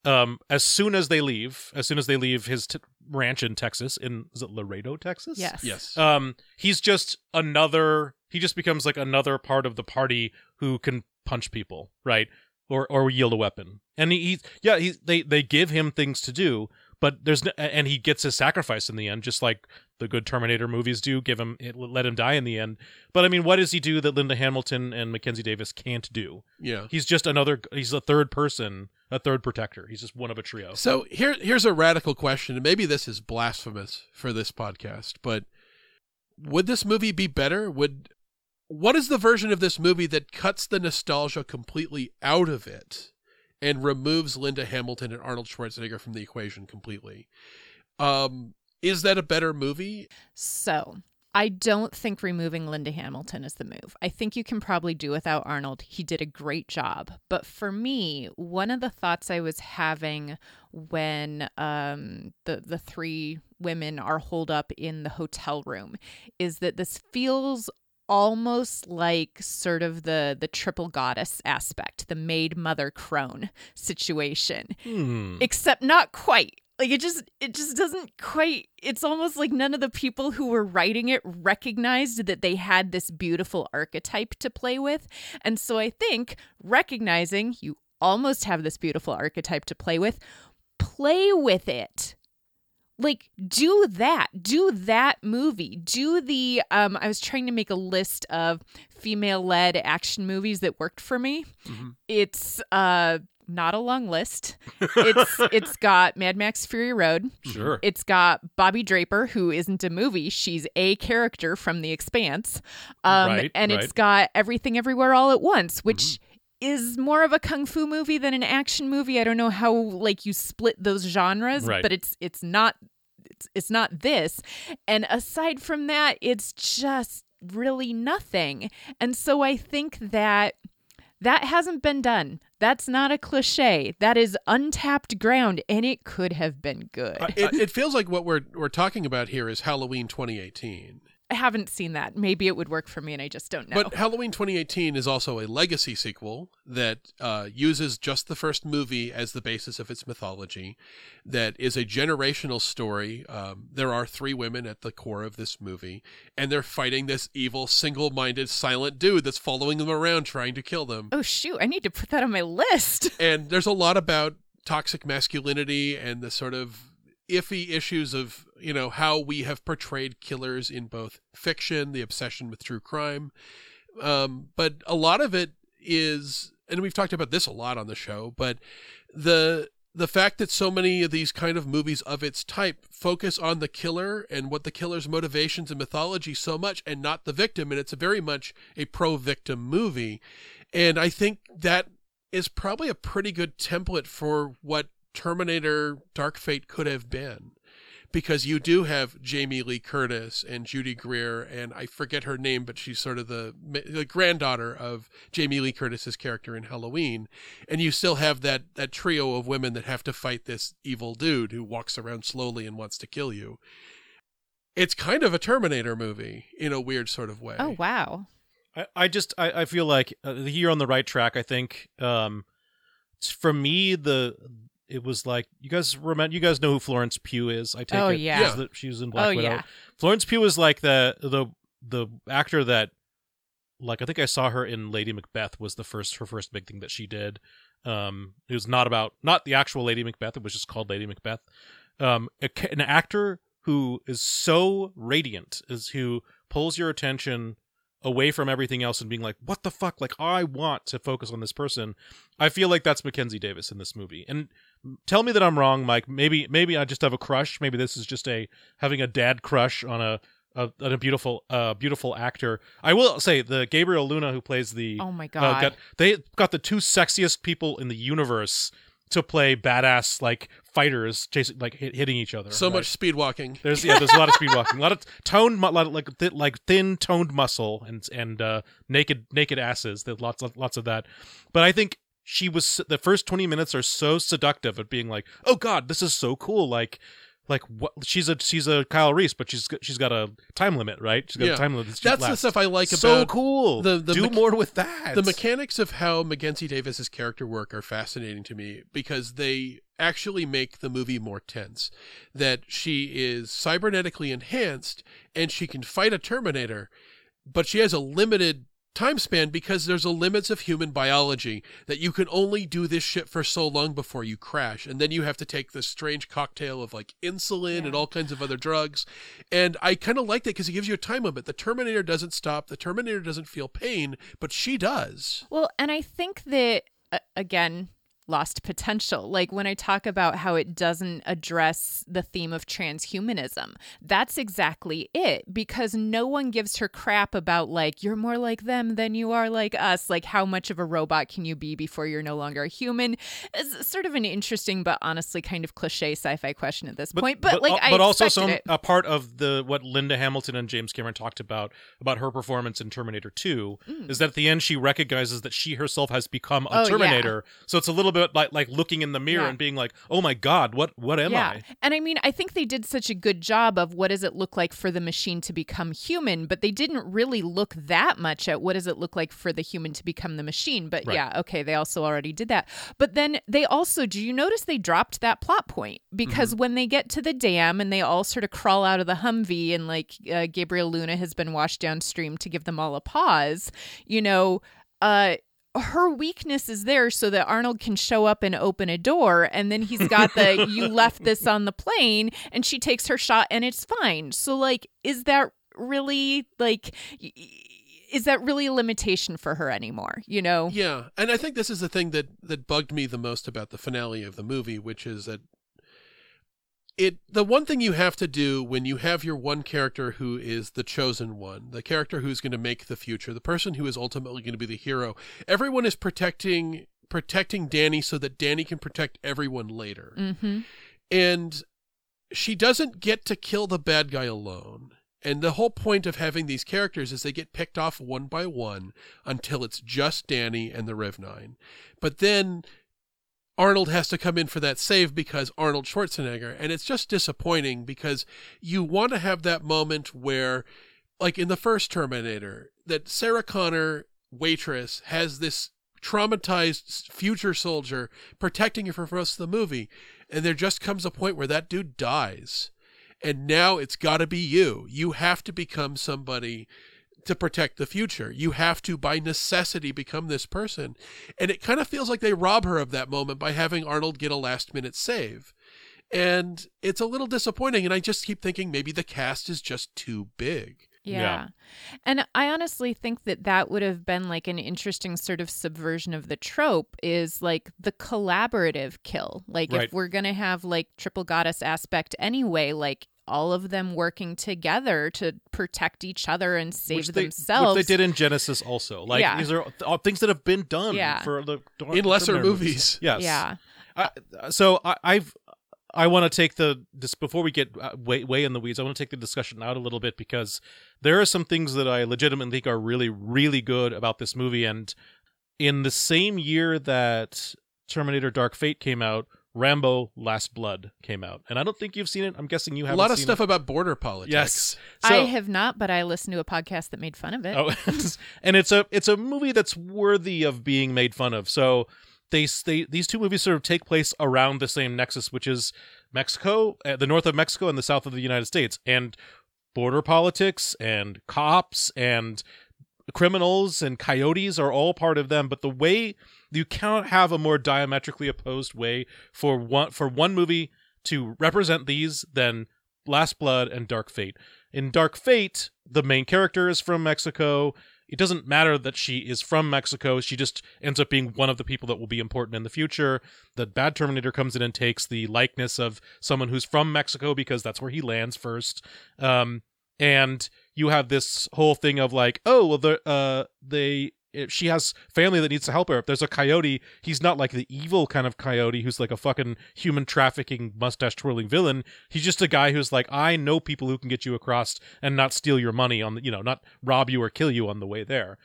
um as soon as they leave as soon as they leave his t- ranch in Texas in is it Laredo Texas? Yes. yes. Um he's just another he just becomes like another part of the party who can punch people right or or yield a weapon. And he, he yeah he they they give him things to do but there's no, and he gets his sacrifice in the end just like the good terminator movies do give him let him die in the end. But i mean what does he do that linda hamilton and mackenzie davis can't do? Yeah. He's just another he's a third person a third protector. He's just one of a trio. So here here's a radical question and maybe this is blasphemous for this podcast but would this movie be better? Would what is the version of this movie that cuts the nostalgia completely out of it and removes Linda Hamilton and Arnold Schwarzenegger from the equation completely? Um, is that a better movie? So I don't think removing Linda Hamilton is the move. I think you can probably do without Arnold. He did a great job. But for me, one of the thoughts I was having when um, the the three women are holed up in the hotel room is that this feels almost like sort of the the triple goddess aspect, the maid mother crone situation. Hmm. except not quite. Like it just it just doesn't quite it's almost like none of the people who were writing it recognized that they had this beautiful archetype to play with. And so i think recognizing you almost have this beautiful archetype to play with play with it like do that do that movie. Do the um i was trying to make a list of female led action movies that worked for me. Mhm. it's uh not a long list. <laughs> It's it's got mad max fury road. Sure. It's got bobbie draper who isn't a movie. She's a character from the expanse. Um Right, and right. it's got everything everywhere all at once which is more of a kung fu movie than an action movie. I don't know how like you split those genres, Right. but it's it's not it's it's not this. And aside from that, it's just really nothing. And so I think that that hasn't been done. That's not a cliche. That is untapped ground and it could have been good. Uh, it, it feels like what we're we're talking about here is Halloween 2018. I haven't seen that. Maybe it would work for me, and I just don't know. But Halloween 2018 is also a legacy sequel that uh, uses just the first movie as the basis of its mythology, that is a generational story. Um, there are three women at the core of this movie, and they're fighting this evil, single minded, silent dude that's following them around trying to kill them. oh shoot, I need to put that on my list. <laughs> And there's a lot about toxic masculinity and the sort of iffy issues of you know how we have portrayed killers in both fiction the obsession with true crime. Um, but a lot of it is and we've talked about this a lot on the show but the the fact that so many of these kind of movies of its type focus on the killer and what the killer's motivations and mythology so much and not the victim and it's very much a pro victim movie. And i think that is probably a pretty good template for what Terminator Dark Fate could have been. Because you do have Jamie Lee Curtis and Judy Greer, and I forget her name, but she's sort of the, the granddaughter of Jamie Lee Curtis's character in Halloween. And you still have that, that trio of women that have to fight this evil dude who walks around slowly and wants to kill you. It's kind of a Terminator movie in a weird sort of way. Oh wow. I, I just I, I feel like uh, you're on the right track. I think um, for me the it was like you guys remember you guys know who Florence Pugh is. I take Oh, it. yeah. She's the- she was in Black Oh, Widow. yeah. Florence Pugh is like the the the actor that like I think I saw her in Lady Macbeth was the first her first big thing that she did. Um, it was not about not the actual Lady Macbeth. It was just called Lady Macbeth. Um, a, an actor who is so radiant is who pulls your attention away from everything else and being like, what the fuck? Like, I want to focus on this person. I feel like that's Mackenzie Davis in this movie. And tell me that I'm wrong, Mike. Maybe, maybe I just have a crush. Maybe this is just a having a dad crush on a, a, on a beautiful, uh, beautiful actor. I will say the Gabriel Luna who plays the, Oh my uh, god. got, they got the two sexiest people in the universe to play badass like fighters chasing like hit, hitting each other. So right? much speed walking. There's yeah, there's a lot of speed <laughs> walking, a lot of toned, lot of, like th- like thin toned muscle and and uh, naked naked asses. There's lots of, lots of that. But I think she was the first 20 minutes are so seductive at being like, oh god, this is so cool. Like like what she's a she's a Kyle Reese, but she's got- she's got a time limit, right? She's got Yeah. a time limit. That's the stuff I like so about cool. the- the Do mech- more with that. the mechanics of how Mackenzie Davis's character work are fascinating to me because they actually make the movie more tense. That she is cybernetically enhanced and she can fight a Terminator, but she has a limited time span because there's a limits of human biology that you can only do this shit for so long before you crash. And then you have to take this strange cocktail of like insulin and all kinds of other drugs. And i kind of like that because it gives you a time limit. The terminator doesn't stop. The terminator doesn't feel pain but she does. Well, and I think that uh, again, lost potential. Like when I talk about how it doesn't address the theme of transhumanism, that's exactly it because no one gives her crap about like you're more like them than you are like us. Like how much of a robot can you be before you're no longer a human? It's sort of an interesting but honestly kind of cliche sci-fi question at this point. But, like al- I but also some it. a part of the what Linda Hamilton and James Cameron talked about about her performance in Terminator 2 is that at the end she recognizes that she herself has become a Mm. Oh, yeah. Terminator. So it's a little bit like like looking in the mirror Yeah. and being like, "Oh my god, what what am I?" And I mean, I think they did such a good job of what does it look like for the machine to become human, but they didn't really look that much at what does it look like for the human to become the machine. But Right. yeah, okay, they also already did that. But then they also, do you notice they dropped that plot point? Because Mm-hmm. when they get to the dam and they all sort of crawl out of the Humvee and like uh, Gabriel Luna has been washed downstream to give them all a pause, you know, uh, her weakness is there so that Arnold can show up and open a door and then he's got the <laughs> you left this on the plane and she takes her shot and it's fine. So like is that really like is that really a limitation for her anymore, you know? Yeah, and I think this is the thing that that bugged me the most about the finale of the movie, which is that it the one thing you have to do when you have your one character who is the chosen one, the character who's going to make the future, the person who is ultimately going to be the hero. Everyone is protecting protecting Danny so that Danny can protect everyone later. Mhm. And she doesn't get to kill the bad guy alone. And the whole point of having these characters is they get picked off one by one until it's just Danny and the Rev 9. But then Arnold has to come in for that save because Arnold Schwarzenegger. And it's just disappointing because you want to have that moment where like in the first Terminator, that Sarah Connor waitress has this traumatized future soldier protecting her for most of the movie, and there just comes a point where that dude dies, and now it's got to be you. You have to become somebody to protect the future. You have to, by necessity, become this person. And it kind of feels like they rob her of that moment by having Arnold get a last minute save. And it's a little disappointing. And I just keep thinking maybe the cast is just too big. Yeah. Yeah. And I honestly think that that would have been like an interesting sort of subversion of the trope is like the collaborative kill. Like Right. if we're going to have like triple goddess aspect anyway, like all of them working together to protect each other and save which they, themselves. Which they did in Genisys also. Like Yeah. these are all things that have been done Yeah. for the In lesser Terminator movies. Yes. Yeah. I, so I, I've I want to take the this before we get uh, way way in the weeds. I want to take the discussion out a little bit because there are some things that I legitimately think are really really good about this movie. And in the same year that Terminator: Dark Fate came out, Rambo: Last Blood came out, and I don't think you've seen it. I'm guessing you haven't. lot of seen stuff It. about border politics. Yes. I have not, but I listened to a podcast that made fun of it. Oh, <laughs> and it's a it's a movie that's worthy of being made fun of. So they they these two movies sort of take place around the same nexus, which is Mexico, uh, the north of Mexico, and the south of the United States, and border politics and cops and criminals and coyotes are all part of them. But the way you cannot have a more diametrically opposed way for one for one movie to represent these than Last Blood and Dark Fate. In Dark Fate, the main character is from Mexico. It doesn't matter that she is from Mexico. She just ends up being one of the people that will be important in the future. The bad Terminator comes in and takes the likeness of someone who's from Mexico because that's where he lands first. Um, and you have this whole thing of like, oh, well, the uh, they if she has family that needs to help her. If there's a coyote, he's not like the evil kind of coyote who's like a fucking human trafficking mustache twirling villain. He's just a guy who's like, I know people who can get you across and not steal your money on the, you know, not rob you or kill you on the way there.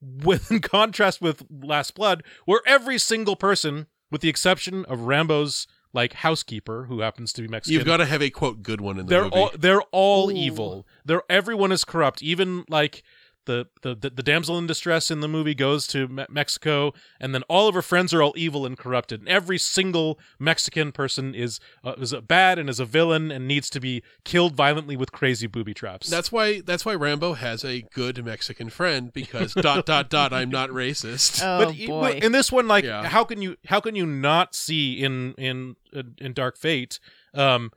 With <laughs> in contrast with Last Blood, where every single person, with the exception of Rambo's like housekeeper, who happens to be Mexican, You've got to have a quote good one in the they're movie. all they're all Ooh. evil. They're everyone is corrupt. Even like the the the, the damsel in distress in the movie goes to Me- Mexico, and then all of her friends are all evil and corrupted. And every single Mexican person is uh, is a bad and is a villain and needs to be killed violently with crazy booby traps. That's why that's why Rambo has a good Mexican friend because <laughs> dot dot dot I'm not racist. Oh but y- boy. in this one, like, Yeah. how can you how can you not see in in in Dark Fate, um,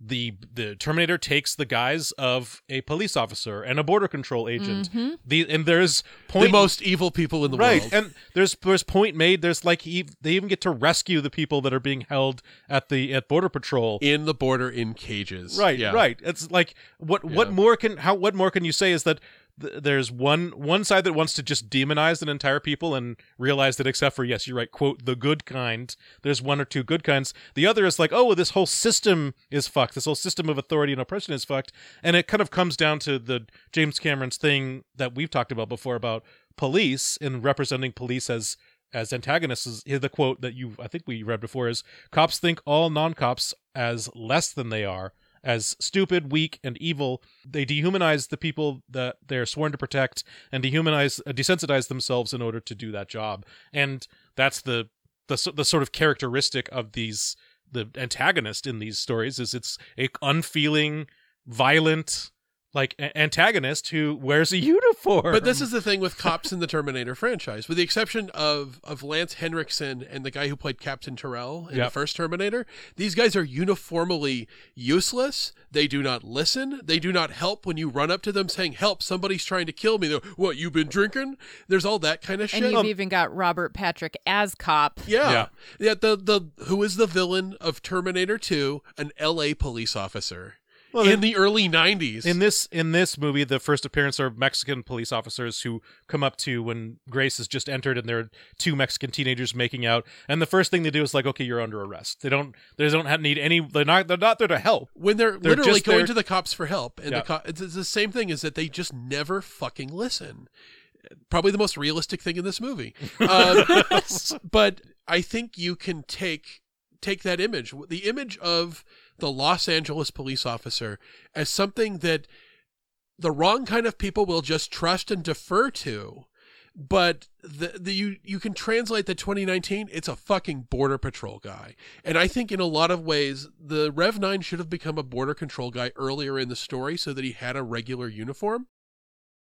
the the Terminator takes the guise of a police officer and a border control agent. Mhm. The and there's point the most evil people in the right, world. and there's there's point made. There's like he, they even get to rescue the people that are being held at the at border patrol. in the border in cages. Right, Yeah. right. It's like what what more can how what more can you say is that th- there's one one side that wants to just demonize an entire people and realize that except for yes, you're right, quote the good kind, there's one or two good kinds. The other is like, oh, this whole system is fucked. This whole system of authority and oppression is fucked. And it kind of comes down to the James Cameron's thing that we've talked about before about police and representing police as as antagonists is is the quote that you I think we read before is cops think all non-cops as less than they are as stupid, weak, and evil. They dehumanize the people that they're sworn to protect and dehumanize, uh, desensitize themselves in order to do that job. And that's the the the sort of characteristic of these the antagonist in these stories is it's a unfeeling, violent like a- antagonist who wears a <laughs> uniform. But this is the thing with cops in the Terminator franchise, with the exception of of Lance Henriksen and the guy who played Captain Terrell in Yep. the first Terminator. These guys are uniformly useless. They do not listen. They do not help when you run up to them saying, "Help! Somebody's trying to kill me." They're, what you've been drinking? There's all that kind of shit. and you've even got Robert Patrick as cop. Yeah. Yeah. yeah. the the who is the villain of Terminator 2? An LA police officer Well, in the early 90s. in this in this movie, the first appearance are Mexican police officers who come up to when Grace has just entered, and there are two Mexican teenagers making out. And the first thing they do is like, "Okay, you're under arrest." They don't they don't have, need any. They're not they're not there to help. when they're, They're literally going there- to the cops for help and Yeah. the co- it's, it's the same thing is that they just never fucking listen probably the most realistic thing in this movie <laughs> um, but i think you can take take that image the image of the los angeles police officer as something that the wrong kind of people will just trust and defer to. But the, the you you can translate the 2019. It's a fucking border patrol guy, and I think in a lot of ways the Rev Nine should have become a border control guy earlier in the story, so that he had a regular uniform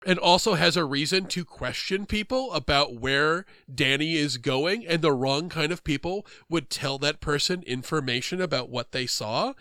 and also has a reason to question people about where Danny is going, and the wrong kind of people would tell that person information about what they saw.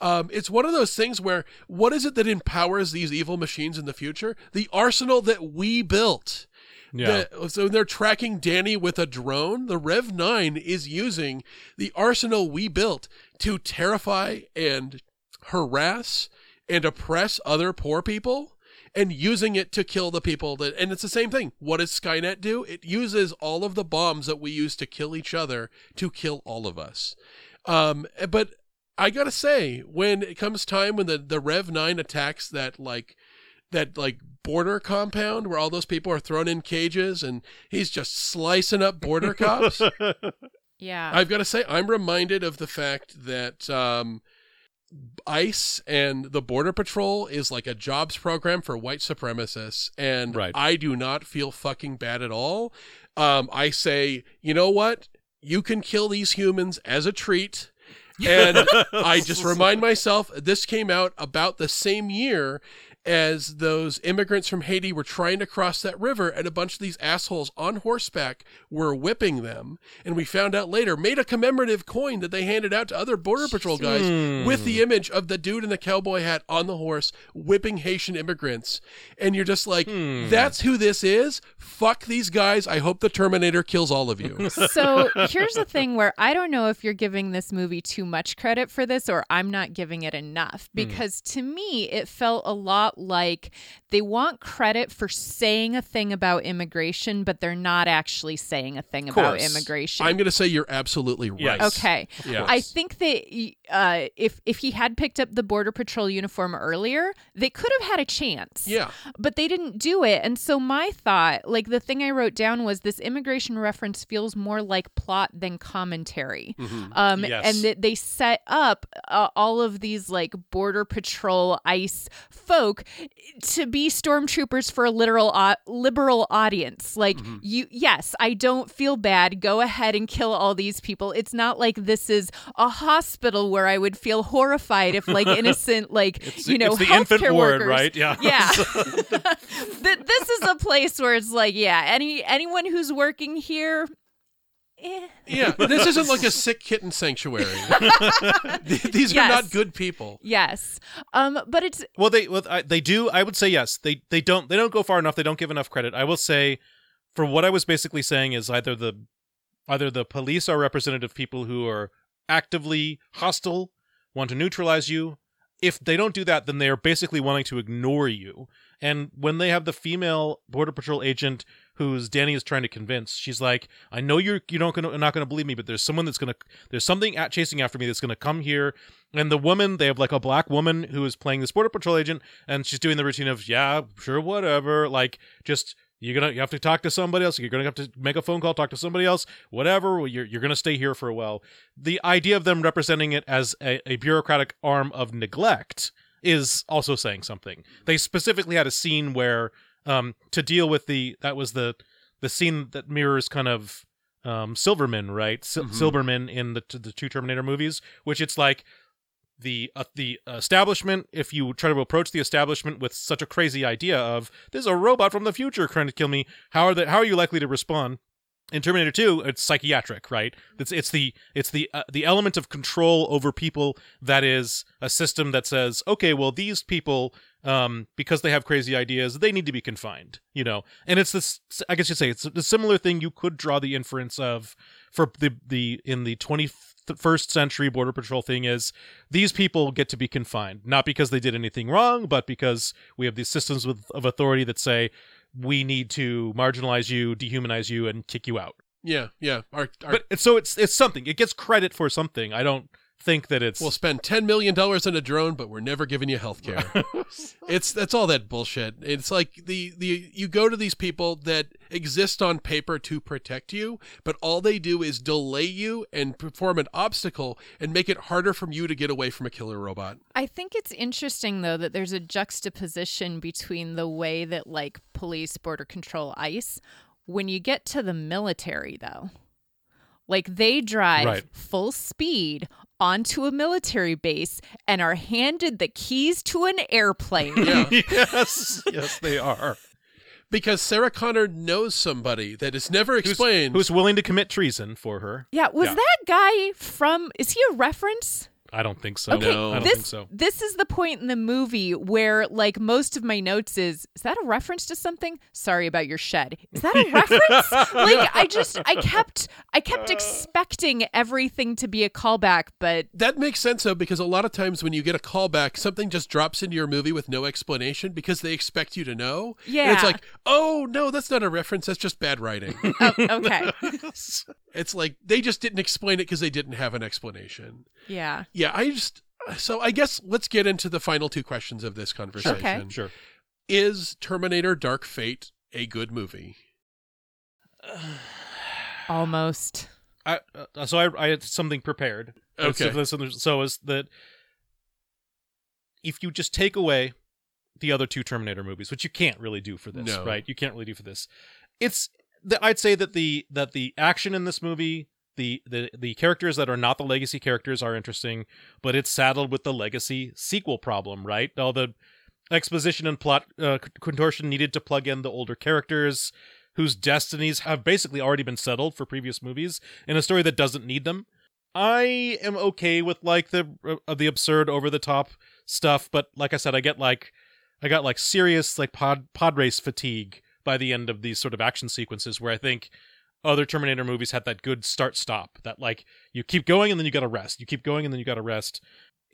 Um, it's one of those things where what is it that empowers these evil machines in the future? The arsenal that we built. Yeah. The- so they're tracking Danny with a drone. The Rev 9 is using the arsenal we built to terrify and harass and oppress other poor people and using it to kill the people that and it's the same thing. What does skynet do? It uses all of the bombs that we use to kill each other to kill all of us. Um but i gotta say when it comes time when the the rev 9 attacks that like that like border compound where all those people are thrown in cages and he's just slicing up border cops <laughs> Yeah. I've got to say, I'm reminded of the fact that um, ICE and the Border Patrol is like a jobs program for white supremacists, and Right. I do not feel fucking bad at all. Um, I say, you know what? You can kill these humans as a treat. And <laughs> I just remind myself this came out about the same year as those immigrants from Haiti were trying to cross that river, and a bunch of these assholes on horseback were whipping them. And we found out later, made a commemorative coin that they handed out to other Border Patrol guys hmm. with the image of the dude in the cowboy hat on the horse whipping Haitian immigrants. And you're just like, hmm. that's who this is? Fuck these guys. I hope the Terminator kills all of you. <laughs> so here's the thing where I don't know if you're giving this movie too much credit for this or I'm not giving it enough hmm. because to me it felt a lot like they want credit for saying a thing about immigration, but they're not actually saying a thing about immigration. I'm going to say you're absolutely right. Yes. Okay. Yeah. I think that uh, if if he had picked up the border patrol uniform earlier, they could have had a chance. Yeah. But they didn't do it. And so my thought, like the thing I wrote down was this immigration reference feels more like plot than commentary. Mm-hmm. Um, Yes. And that they set up uh, all of these like border patrol ICE folk to be stormtroopers for a literal uh, liberal audience. Like Mm-hmm. you, yes, I don't feel bad. Go ahead and kill all these people. It's not like this is a hospital where I would feel horrified if like <laughs> innocent, like It's- you know, it's the infant healthcare ward, workers- right? Yeah. yeah. <laughs> <laughs> This is a place where it's like, yeah, any anyone who's working here. Eh. Yeah, this isn't like a sick kitten sanctuary. These are not good people. Yes. Um, but it's Well, they well, I, they do. I would say yes. They they don't they don't go far enough. They don't give enough credit. I will say, for what I was basically saying is either the either the police are representative people who are actively hostile, want to neutralize you. If they don't do that, then they are basically wanting to ignore you. And when they have the female border patrol agent who's Danny is trying to convince, she's like, "I know you're you don't gonna, not to believe me, but there's someone that's to there's something at chasing after me that's to come here." And the woman, they have like a black woman who is playing this border patrol agent, and she's doing the routine of, "Yeah, sure, whatever." Like just you're gonna you have to talk to somebody else. You're gonna have to make a phone call, talk to somebody else, whatever. You're you're gonna stay here for a while. The idea of them representing it as a, a bureaucratic arm of neglect is also saying something. They specifically had a scene where um to deal with the that was the the scene that mirrors kind of um Silverman, right? Sil- Mhm. Silverman in the the two Terminator movies, which it's like the uh, the establishment if you try to approach the establishment with such a crazy idea of there's a robot from the future trying to kill me. How are the how are you likely to respond? In Terminator 2 it's psychiatric right? It's it's the it's the uh, the element of control over people that is a system that says okay well these people um because they have crazy ideas they need to be confined you know? And it's this i guess you'd say it's a similar thing you could draw the inference of for the the in the 21st century border patrol thing is these people get to be confined not because they did anything wrong but because we have these systems with, of authority that say we need to marginalize you dehumanize you and kick you out. Yeah, yeah. Our, our, but so it's it's something. It gets credit for something. I don't think that it's We'll spend ten million dollars on a drone, but we're never giving you health care. <laughs> it's that's all that bullshit. It's like the the you go to these people that exist on paper to protect you, but all they do is delay you and perform an obstacle and make it harder for you to get away from a killer robot. I think it's interesting though that there's a juxtaposition between the way that like police, border control, ICE. When you get to the military though, like they drive Right. full speed onto a military base and are handed the keys to an airplane. Yeah. <laughs> yes, yes, they are. because Sarah Connor knows somebody that is never Who's- explained. Who's willing to commit treason for her? Yeah, was Yeah. that guy from is he a reference? I don't think so. Okay, No. I don't this think so. this is the point in the movie where like most of my notes is is that a reference to something? Sorry about your shed. Is that a <laughs> reference? like I just I kept I kept expecting everything to be a callback, but that makes sense though, because a lot of times when you get a callback, something just drops into your movie with no explanation because they expect you to know. And Yeah. it's like, oh no, that's not a reference. That's just bad writing. <laughs> oh, okay. <laughs> it's like they just didn't explain it because they didn't have an explanation. Yeah. Yeah, I just so I guess let's get into the final two questions of this conversation. Okay. Sure. Is Terminator Dark Fate a good movie? <sighs> Almost. I, uh, so I, I had something prepared. Okay. So, so, so is that if you just take away the other two Terminator movies, which you can't really do for this, No. right? You can't really do for this. It's the, I'd say that the that the action in this movie, the the the characters that are not the legacy characters are interesting, but it's saddled with the legacy sequel problem, right? All the exposition and plot uh, contortion needed to plug in the older characters whose destinies have basically already been settled for previous movies in a story that doesn't need them. I am okay with like the uh, the absurd over the top stuff, but like I said, I get like I got like serious like pod pod race fatigue by the end of these sort of action sequences where I think other Terminator movies had that good start stop that like you keep going and then you got to rest. You keep going and then you got to rest.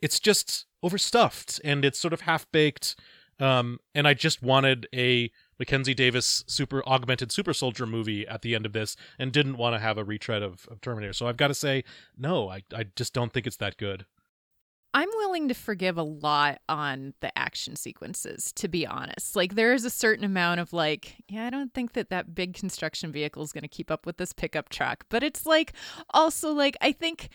It's just overstuffed and it's sort of half baked. Um, and I just wanted a Mackenzie Davis super augmented super soldier movie at the end of this and didn't want to have a retread of, of Terminator. So I've got to say, no, I, I just don't think it's that good. I'm willing to forgive a lot on the action sequences, to be honest. Like, there is a certain amount of, like, yeah, I don't think that that big construction vehicle is going to keep up with this pickup truck. But it's like, also, like, I think,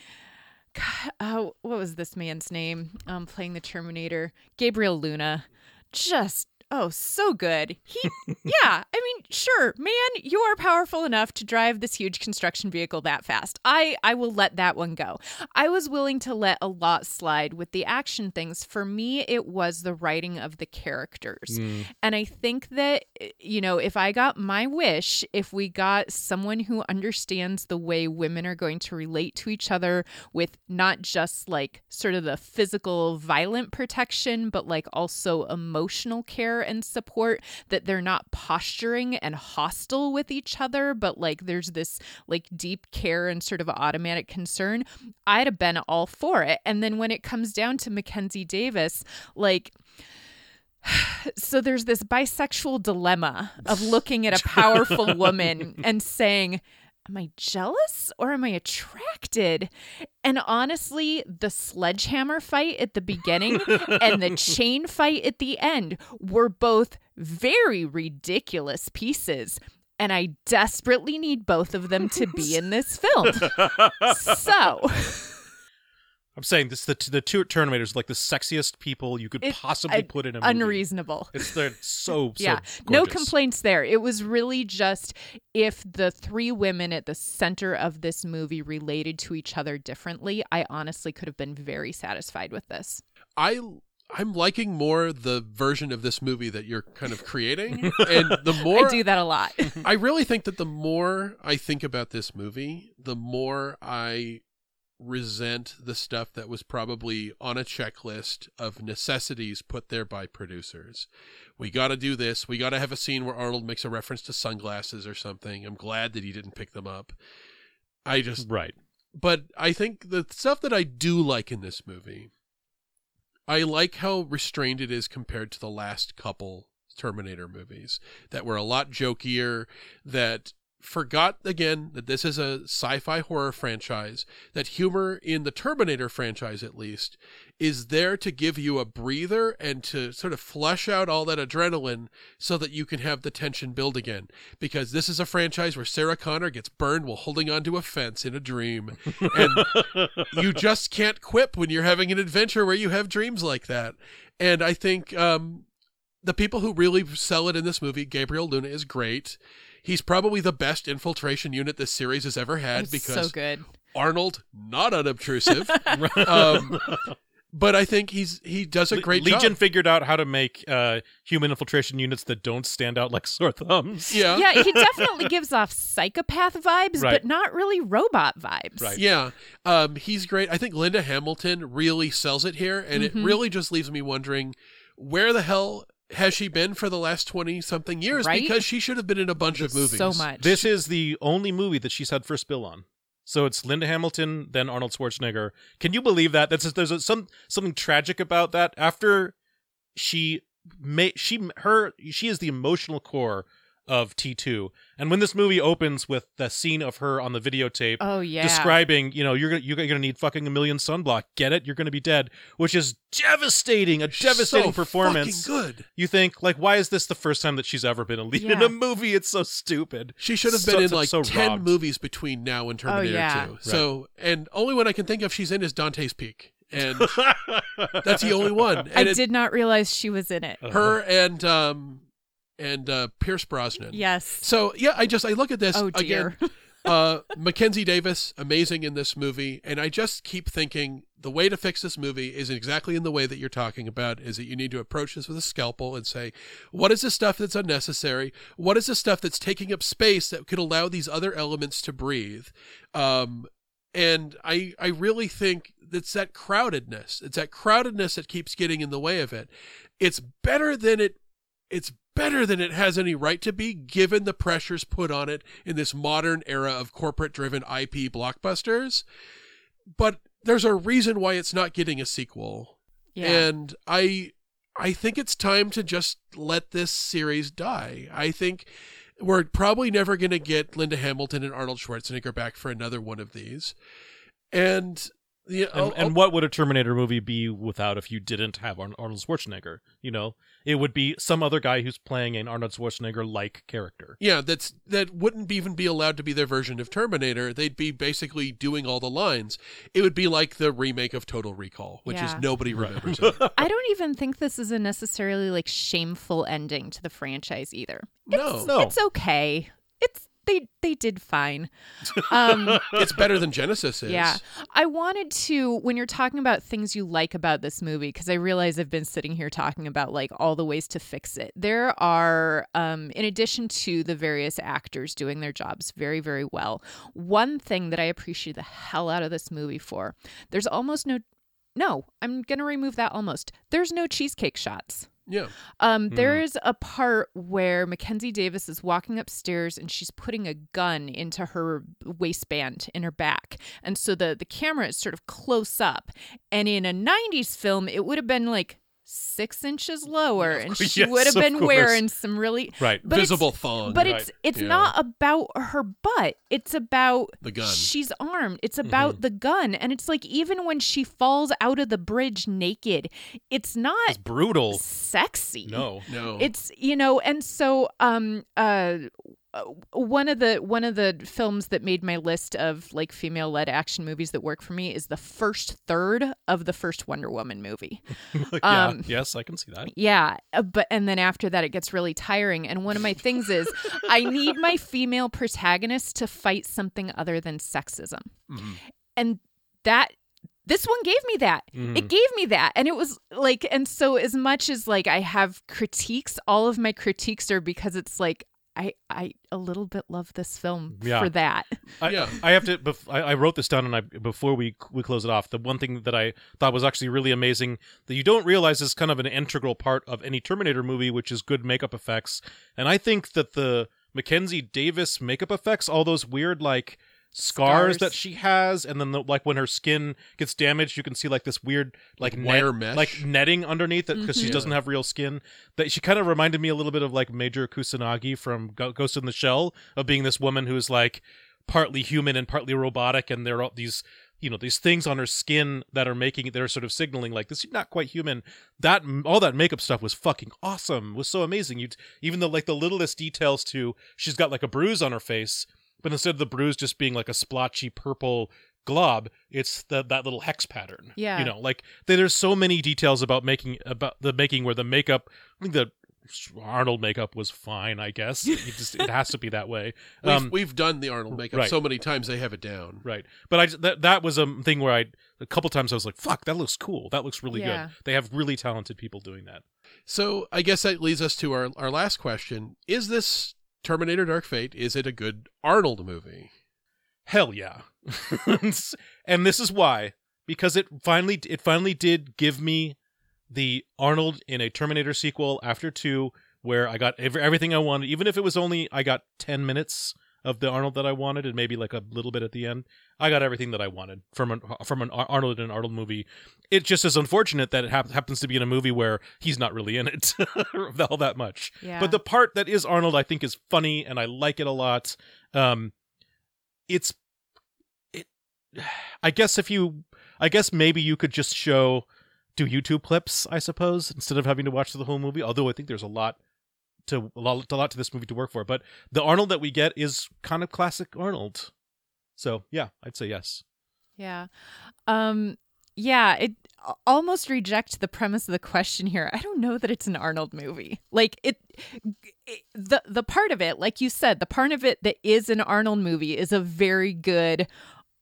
uh, <sighs> what was this man's name um, playing the Terminator? Gabriel Luna. Just. Oh, so good. He, yeah, I mean, sure, man, you are powerful enough to drive this huge construction vehicle that fast. I, I will let that one go. I was willing to let a lot slide with the action things. For me, it was the writing of the characters. Hmm. And I think that, you know, if I got my wish, if we got someone who understands the way women are going to relate to each other with not just like sort of the physical, violent protection, but like also emotional care and support, that they're not posturing and hostile with each other, but like there's this like deep care and sort of automatic concern, I'd have been all for it. And then when it comes down to Mackenzie Davis, like, <sighs> so there's this bisexual dilemma of looking at a powerful <laughs> woman and saying, Am I jealous or am I attracted? And honestly, the sledgehammer fight at the beginning <laughs> and the chain fight at the end were both very ridiculous pieces. And I desperately need both of them to be in this film. <laughs> So, I'm saying this the the two Terminators like the sexiest people you could It- possibly I- put in a movie. unreasonable. It's they're so, <laughs> so yeah, no complaints there. It was really just if the three women at the center of this movie related to each other differently, I honestly could have been very satisfied with this. I I'm liking more the version of this movie that you're kind of creating, <laughs> and the more I do that a lot. <laughs> I really think that the more I think about this movie, the more I resent the stuff that was probably on a checklist of necessities put there by producers. We got to do this. We got to have a scene where Arnold makes a reference to sunglasses or something. I'm glad that he didn't pick them up. I just Right. but I think the stuff that I do like in this movie, I like how restrained it is compared to the last couple Terminator movies that were a lot jokier, that forgot again that this is a sci-fi horror franchise that humor in the terminator franchise at least is there to give you a breather and to sort of flush out all that adrenaline so that you can have the tension build again. Because this is a franchise where sarah connor gets burned while holding onto a fence in a dream. And <laughs> you just can't quip when you're having an adventure where you have dreams like that. And i think um, the people who really sell it in this movie gabriel luna is great He's probably the best infiltration unit this series has ever had It's because so good. Arnold not unobtrusive. <laughs> um, but I think he's he does a great Legion job. figured out how to make uh, human infiltration units that don't stand out like <laughs> sore thumbs. Yeah. Yeah, he definitely gives off psychopath vibes, Right. but not really robot vibes. Right. Yeah, um, he's great. I think Linda Hamilton really sells it here, and it Mhm. really just leaves me wondering where the hell has she been for the last twenty something years? Right? Because she should have been in a bunch of movies. So much. This is the only movie that she's had first bill on. So it's Linda Hamilton, then Arnold Schwarzenegger. Can you believe that? That's there's a, some something tragic about that. After she may she her she is the emotional core of T2. And when this movie opens with the scene of her on the videotape Oh yeah. describing, you know, you're gonna you're gonna need fucking a million sunblock. Get it? You're gonna be dead, which is devastating. A She's devastating so performance. fucking good. You think like, why is this the first time that she's ever been a lead in a movie? It's so stupid. She should have So- been in so- like so ten robbed. movies between now and Terminator oh, yeah. 2. So, and only one I can think of she's in is Dante's Peak, and <laughs> that's the only one. I And it- did not realize she was in it. her and um and uh Pierce Brosnan. Yes. So yeah, I just I look at this Oh dear. again. <laughs> uh Mackenzie Davis, amazing in this movie, and I just keep thinking the way to fix this movie is exactly in the way that you're talking about is that you need to approach this with a scalpel and say, what is the stuff that's unnecessary? What is the stuff that's taking up space that could allow these other elements to breathe? Um and I I really think it's that crowdedness. It's that crowdedness that keeps getting in the way of it. It's better than it it's better than it has any right to be given the pressures put on it in this modern era of corporate driven IP blockbusters. But there's a reason why it's not getting a sequel. Yeah. And I I think it's time to just let this series die. I think we're probably never going to get Linda Hamilton and Arnold Schwarzenegger back for another one of these. And the And, oh, and oh. what would a Terminator movie be without if you didn't have Arnold Schwarzenegger? You know, it would be some other guy who's playing an Arnold Schwarzenegger like character. Yeah, that's that wouldn't even be allowed to be their version of Terminator. They'd be basically doing all the lines. It would be like the remake of Total Recall, which is nobody remembers. <laughs> it. I don't even think this is a necessarily like shameful ending to the franchise either. No, No. It's okay. It's they they did fine. Um <laughs> it's better than Genisys is. Yeah. I wanted to, when you're talking about things you like about this movie, because I realize I've been sitting here talking about like all the ways to fix it. There are, um, in addition to the various actors doing their jobs very, very well, one thing that I appreciate the hell out of this movie for, there's almost no, no, I'm going to remove that almost. There's no cheesecake shots. Yeah. Um, There's a part where Mackenzie Davis is walking upstairs and she's putting a gun into her waistband in her back. And so the, the camera is sort of close up. And in a 90s film, it would have been like six inches lower and she Yes, would have been wearing some really Right. but Visible thong. but right. it's it's Yeah. not about her butt. It's about The gun. Mm-hmm. She's armed. It's about the gun. And it's like even when she falls out of the bridge naked, it's not It's brutal. sexy. No. no. It's you know, and so um uh, one of the one of the films that made my list of like female led action movies that work for me is the first third of the first Wonder Woman movie. <laughs> yeah. Um, Yes, I can see that. Yeah, uh, but and then after that it gets really tiring. And one of my things is <laughs> I need my female protagonist to fight something other than sexism. Mhm. And that this one gave me that. Mhm. It gave me that. And it was like and so as much as like I have critiques, all of my critiques are because it's like I I a little bit love this film Yeah. for that. I, Yeah. I have to. Bef- I, I wrote this down, and I before we we close it off, the one thing that I thought was actually really amazing that you don't realize is kind of an integral part of any Terminator movie, which is good makeup effects. And I think that the Mackenzie Davis makeup effects, all those weird like scars, Scars. that she has, and then the, like when her skin gets damaged, you can see like this weird like Wire net, mesh. like netting underneath it because she Mhm. doesn't have real skin. That she kind of reminded me a little bit of like Major Kusanagi from Ghost in the Shell of being this woman who's like partly human and partly robotic, and there are all these you know these things on her skin that are making they're sort of signaling like this is not quite human that all that makeup stuff was fucking awesome was so amazing you even the like the littlest details to she's got like a bruise on her face but instead of the bruise just being like a splotchy purple glob it's the, that little hex pattern Yeah. you know like there- there's so many details about making about the making where the makeup i think the arnold makeup was fine i guess it <laughs> just it has to be that way We've, um we've done the Arnold makeup right. so many times they have it down. Right. But I that that was a thing where I a couple times I was like, "Fuck, that looks cool. That looks really Yeah. good." They have really talented people doing that. So I guess that leads us to our, our last question. Is this Terminator Dark Fate, is it a good Arnold movie? Hell yeah. <laughs> and this is why because it finally it finally did give me the Arnold in a Terminator sequel after 2 where I got ev- everything I wanted even if it was only I got 10 minutes of the Arnold that I wanted and maybe like a little bit at the end. I got everything that I wanted from an from an Arnold and an Arnold movie. It just is unfortunate that it hap- happens to be in a movie where he's not really in it <laughs> all that much. Yeah. But the part that is Arnold, I think, is funny, and I like it a lot. Um, it's, it. <sighs> I guess if you, I guess maybe you could just show, do YouTube clips, I suppose, instead of having to watch the whole movie. Although I think there's a lot to a lot, a lot to this movie to work for. But the Arnold that we get is kind of classic Arnold. So yeah, I'd say yes. Yeah. Um yeah, it almost reject the premise of the question here. I don't know that it's an Arnold movie. Like it, it the the part of it, like you said, the part of it that is an Arnold movie is a very good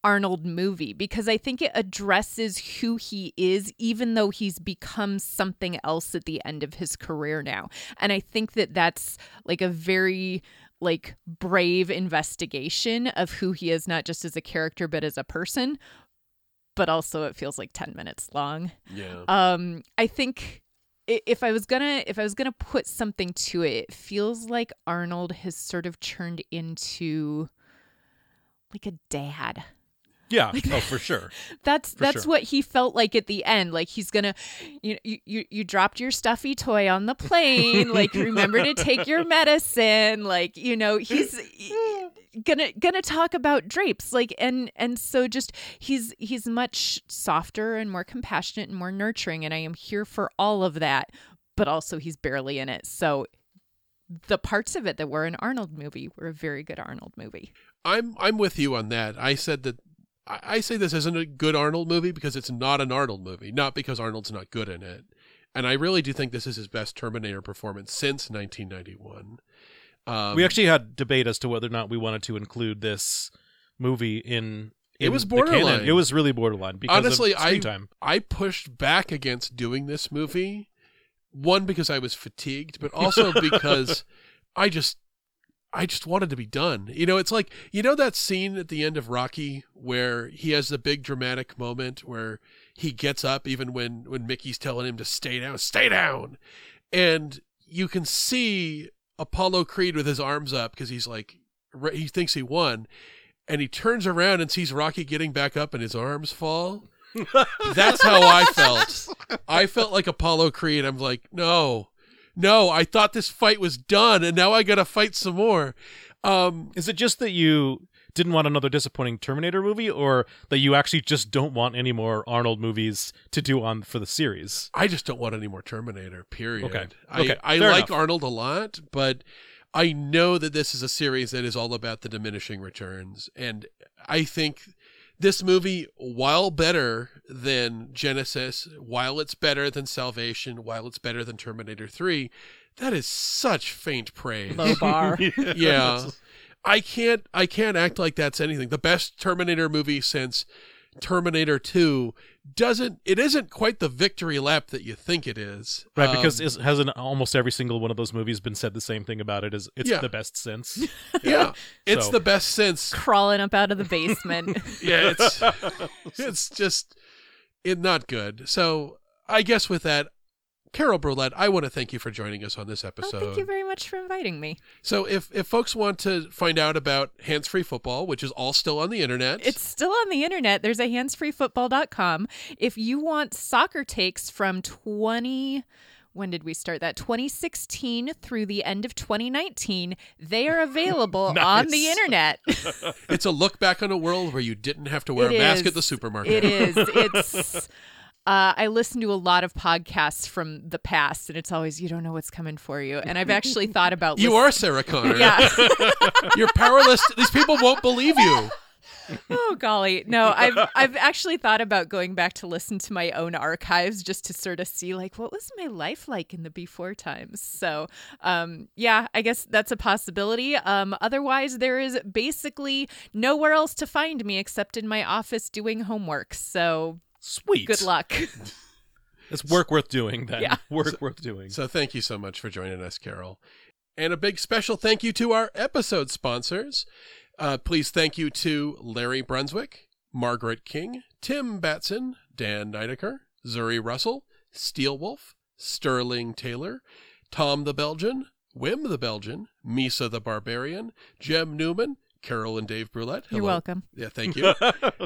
Arnold movie because I think it addresses who he is, even though he's become something else at the end of his career now. And I think that that's like a very like brave investigation of who he is, not just as a character, but as a person. But also, it feels like 10 minutes long. Yeah. Um, I think if I was gonna if I was gonna put something to it, it feels like Arnold has sort of turned into like a dad. Yeah. <laughs> oh, for sure. That's For that's sure. what he felt like at the end. Like he's gonna, you you you, you dropped your stuffy toy on the plane. like remember to take your <laughs> medicine. Like you know he's <laughs> gonna gonna talk about drapes. Like and and so just he's he's much softer and more compassionate and more nurturing. And I am here for all of that. But also he's barely in it. So the parts of it that were an Arnold movie were a very good Arnold movie. I'm I'm with you on that. I said that I, I say this isn't a good Arnold movie because it's not an Arnold movie, not because Arnold's not good in it. And I really do think this is his best Terminator performance since 1991. Um, we actually had debate as to whether or not we wanted to include this movie in. It was borderline. It was really borderline because Honestly, I- time. I pushed back against doing this movie. One because I was fatigued, but also <laughs> because I just I just wanted to be done. You know, it's like you know that scene at the end of Rocky where he has the big dramatic moment where he gets up even when when Mickey's telling him to stay down, stay down. And you can see Apollo Creed with his arms up because he's like he thinks he won and he turns around and sees Rocky getting back up and his arms fall. <laughs> That's how I felt. I felt like Apollo Creed. I'm like, no, no. I thought this fight was done, and now I got to fight some more. Um, Is it just that you didn't want another disappointing Terminator movie, or that you actually just don't want any more Arnold movies to do on for the series? I just don't want any more Terminator. Period. Okay. I, Okay. I Fair like enough. Arnold a lot, but I know that this is a series that is all about the diminishing returns, and I think this movie, while better than Genisys, while it's better than Salvation, while it's better than Terminator Three, that is such faint praise. Low bar. <laughs> yeah i can't i can't act like that's anything the best terminator movie since terminator 2 doesn't it isn't quite the victory lap that you think it is Right, because Um, is, hasn't almost every single one of those movies been said the same thing about it? Is it's Yeah. the best since? <laughs> yeah <laughs> it's So- the best since Crawling up out of the basement. <laughs> yeah it's it's just it not good so i guess with that Carol Brouillette, I want to thank you for joining us on this episode. Oh, thank you very much for inviting me. So if if folks want to find out about Hands Free Football, which is all still on the internet, It's still on the internet. There's a handsfreefootball.com. If you want soccer takes from 20 when did we start that? 2016 through the end of 2019. They are available <laughs> on the internet. <laughs> <laughs> it's a look back on a world where you didn't have to wear It a mask is. at the supermarket. It is. It's. Uh, I listen to a lot of podcasts from the past, and it's always you don't know what's coming for you. And I've actually thought about <laughs> You listen- are Sarah Connor. yeah. <laughs> You're powerless. These people won't believe you. oh golly, no. I've I've actually thought about going back to listen to my own archives just to sort of see like what was my life like in the before times. So, um, yeah, I guess that's a possibility. Um, otherwise, there is basically nowhere else to find me except in my office doing homework. So, Sweet. good luck. <laughs> It's work worth doing then. Yeah. <laughs> Work worth doing. So thank you so much for joining us, Carol. And a big special thank you to our episode sponsors. Uh, please thank you to Larry Brunswick, Margaret King, Tim Batson, Dan Nidecker, Zuri Russell, Steelwolf, Sterling Taylor, Tom the Belgian, Wim the Belgian, Misa the Barbarian, Jem Newman, Carol and Dave Brouillette. You're welcome. Yeah, thank you. <laughs>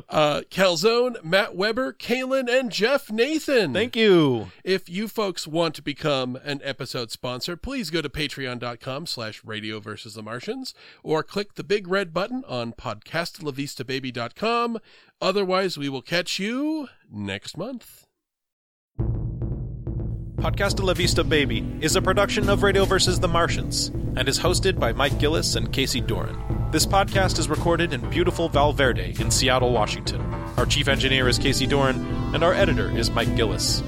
uh, Calzone, Matt Weber, Kaylin, and Jeff Nathan. Thank you. If you folks want to become an episode sponsor, please go to patreon.com slash radio versus the Martians or click the big red button on podcastalavistababy.com. Otherwise, we will catch you next month. Podcasta la Vista Baby is a production of Radio vs. the Martians and is hosted by Mike Gillis and Casey Doran. This podcast is recorded in beautiful Valverde in Seattle, Washington. Our chief engineer is Casey Doran, and our editor is Mike Gillis.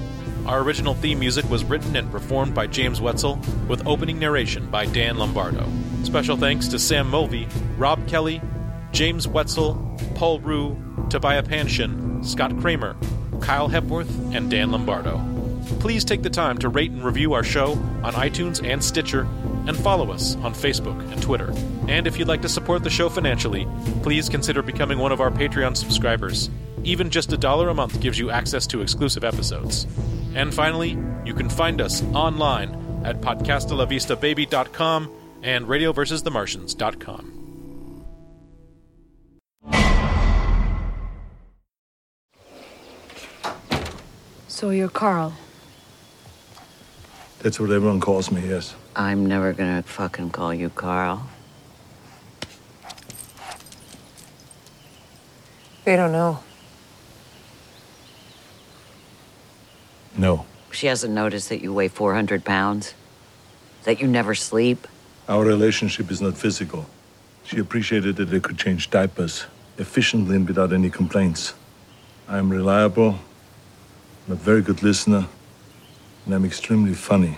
Our original theme music was written and performed by James Wetzel, with opening narration by Dan Lombardo. Special thanks to Sam Mulvey, Rob Kelly, James Wetzel, Paul Rue, Tobiah Panshin, Scott Kramer, Kyle Hepworth, and Dan Lombardo. Please take the time to rate and review our show on iTunes and Stitcher, and follow us on Facebook and Twitter. And if you'd like to support the show financially, please consider becoming one of our Patreon subscribers. Even just a dollar a month gives you access to exclusive episodes. And finally, you can find us online at podcastalavistababy.com and radioversusthemartians.com. So you're Carl. That's what everyone calls me, yes. I'm never gonna fucking call you Carl. They don't know. No. She hasn't noticed that you weigh 400 pounds? That you never sleep? Our relationship is not physical. She appreciated that I could change diapers efficiently and without any complaints. I am reliable, I'm a very good listener, and I'm extremely funny.